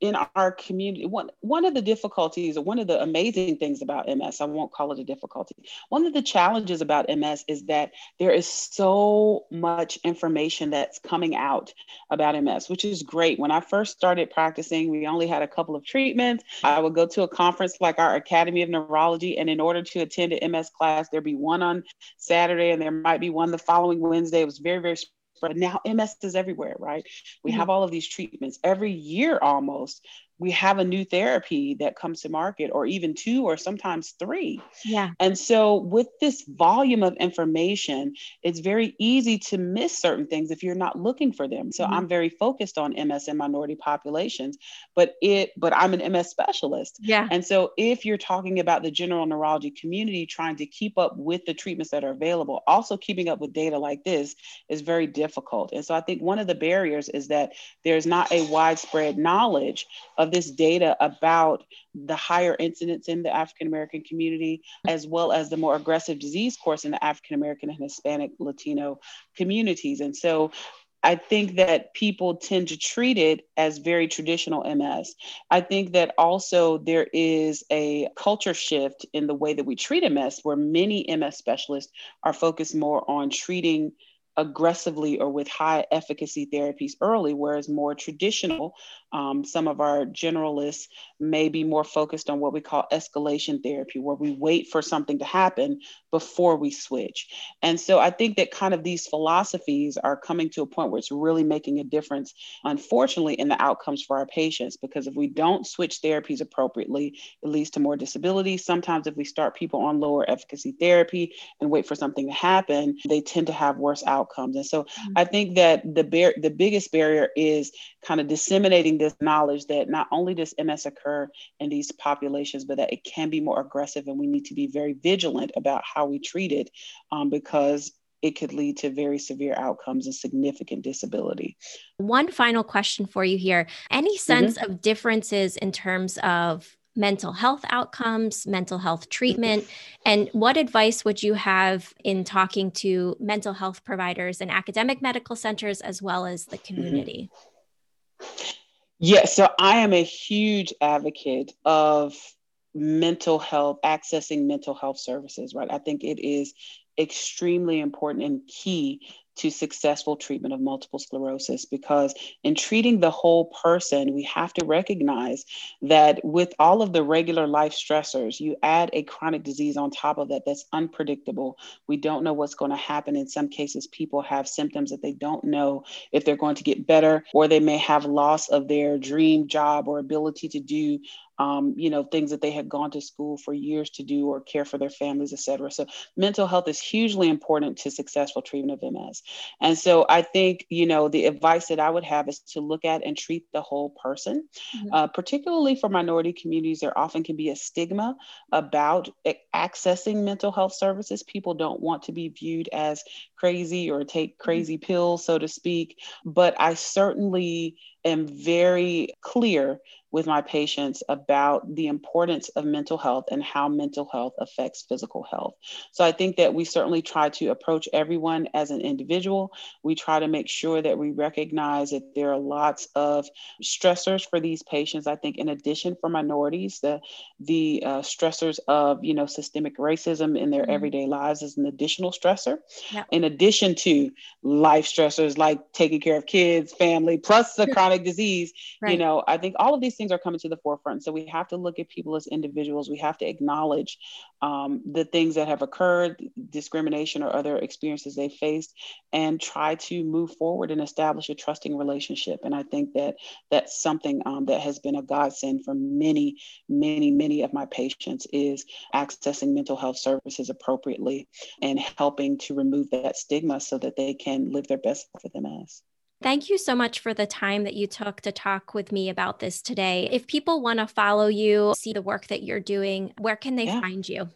[SPEAKER 4] in our community one one of the difficulties or one of the amazing things about ms i won't call it a difficulty one of the challenges about ms is that there is so much information that's coming out about ms which is great. When i first started practicing we only had a couple of treatments. I would go to a conference like our academy of neurology and in order to attend an ms class there'd be one on saturday and there might be one the following wednesday. It was very very but now MS is everywhere, right? We mm-hmm. have all of these treatments every year almost we have a new therapy that comes to market or even two or sometimes three.
[SPEAKER 1] Yeah.
[SPEAKER 4] And so with this volume of information it's very easy to miss certain things if you're not looking for them. So mm-hmm. i'm very focused on ms and minority populations but it but i'm an ms specialist.
[SPEAKER 1] Yeah.
[SPEAKER 4] And so if you're talking about the general neurology community trying to keep up with the treatments that are available also keeping up with data like this is very difficult. And so i think one of the barriers is that there's not a widespread knowledge of this data about the higher incidence in the African American community, as well as the more aggressive disease course in the African American and Hispanic Latino communities. And so I think that people tend to treat it as very traditional MS. I think that also there is a culture shift in the way that we treat MS, where many MS specialists are focused more on treating aggressively or with high efficacy therapies early, whereas more traditional, um, some of our generalists may be more focused on what we call escalation therapy, where we wait for something to happen before we switch. And so I think that kind of these philosophies are coming to a point where it's really making a difference, unfortunately, in the outcomes for our patients. Because if we don't switch therapies appropriately, it leads to more disability. Sometimes, if we start people on lower efficacy therapy and wait for something to happen, they tend to have worse outcomes. And so mm-hmm. I think that the bar- the biggest barrier is kind of disseminating this knowledge that not only does MS occur in these populations, but that it can be more aggressive, and we need to be very vigilant about how we treat it um, because it could lead to very severe outcomes and significant disability.
[SPEAKER 1] One final question for you here. Any mm-hmm. sense mm-hmm. of differences in terms of mental health outcomes, mental health treatment, and what advice would you have in talking to mental health providers and academic medical centers as well as the mm-hmm. community?
[SPEAKER 4] Yeah, so I am a huge advocate of mental health, accessing mental health services, right? I think it is extremely important and key to successful treatment of multiple sclerosis because in treating the whole person, we have to recognize that with all of the regular life stressors, you add a chronic disease on top of that that's unpredictable. We don't know what's going to happen. In some cases, people have symptoms that they don't know if they're going to get better, or they may have loss of their dream job or ability to do um, you know, things that they had gone to school for years to do or care for their families, et cetera. So mental health is hugely important to successful treatment of MS. And so I think, you know, the advice that I would have is to look at and treat the whole person, mm-hmm. uh, particularly for minority communities. There often can be a stigma about accessing mental health services. People don't want to be viewed as crazy or take mm-hmm. crazy pills, so to speak. But I certainly am very clear with my patients about the importance of mental health and how mental health affects physical health. So I think that we certainly try to approach everyone as an individual. We try to make sure that we recognize that there are lots of stressors for these patients. I think in addition for minorities, the the uh, stressors of you know systemic racism in their mm-hmm. everyday lives is an additional stressor. Yeah. In addition to life stressors like taking care of kids, family, plus the chronic disease, right. you know, I think all of these things are coming to the forefront. So we have to look at people as individuals. We have to acknowledge um, the things that have occurred, discrimination or other experiences they faced, and try to move forward and establish a trusting relationship. And I think that that's something um, that has been a godsend for many, many, many of my patients is accessing mental health services appropriately and helping to remove that stigma so that they can live their best life with MS.
[SPEAKER 1] Thank you so much for the time that you took to talk with me about this today. If people want to follow you, see the work that you're doing, where can they yeah. find you?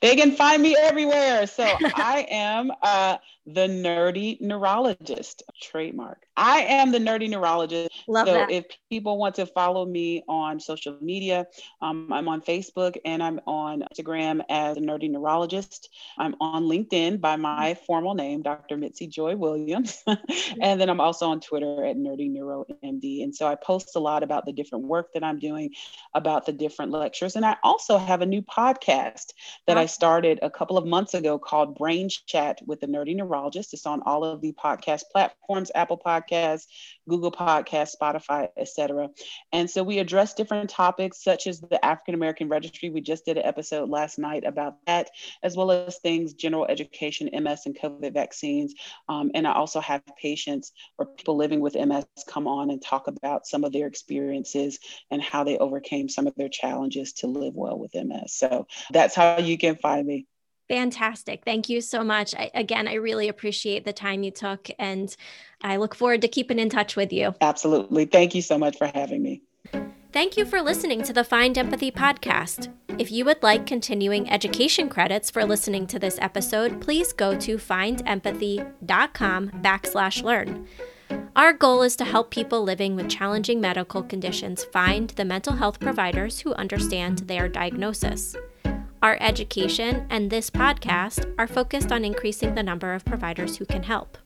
[SPEAKER 4] They can find me everywhere. So I am uh, the nerdy neurologist trademark. I am the nerdy neurologist.
[SPEAKER 1] Love
[SPEAKER 4] so
[SPEAKER 1] that.
[SPEAKER 4] if people want to follow me on social media, um, I'm on Facebook and I'm on Instagram as a nerdy neurologist. I'm on LinkedIn by my formal name, Dr. Mitzi Joi Williams. and then I'm also on Twitter at Nerdy Neuro MD. And so I post a lot about the different work that I'm doing, about the different lectures. And I also have a new podcast that I started a couple of months ago called Brain Chat with the Nerdy Neurologist. It's on all of the podcast platforms, Apple Podcasts, Google Podcasts, Spotify, etc. And so we address different topics such as the African American Registry. We just did an episode last night about that, as well as things general education, MS, and COVID vaccines. Um, and I also have patients or people living with MS come on and talk about some of their experiences and how they overcame some of their challenges to live well with MS. So that's how you can find me.
[SPEAKER 1] Fantastic. Thank you so much. I, again, I really appreciate the time you took, and I look forward to keeping in touch with you.
[SPEAKER 4] Absolutely. Thank you so much for having me.
[SPEAKER 1] Thank you for listening to the Find Empathy podcast. If you would like continuing education credits for listening to this episode, please go to findempathy.com backslash learn. Our goal is to help people living with challenging medical conditions find the mental health providers who understand their diagnosis. Our education and this podcast are focused on increasing the number of providers who can help.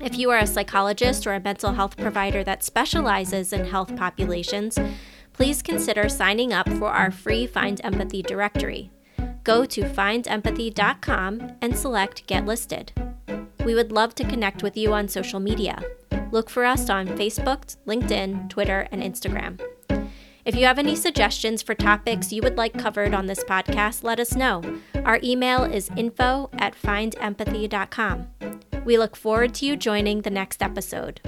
[SPEAKER 1] If you are a psychologist or a mental health provider that specializes in health populations, please consider signing up for our free Find Empathy directory. Go to findempathy.com and select Get Listed. We would love to connect with you on social media. Look for us on Facebook, LinkedIn, Twitter, and Instagram. If you have any suggestions for topics you would like covered on this podcast, let us know. Our email is info at findempathy.com. We look forward to you joining the next episode.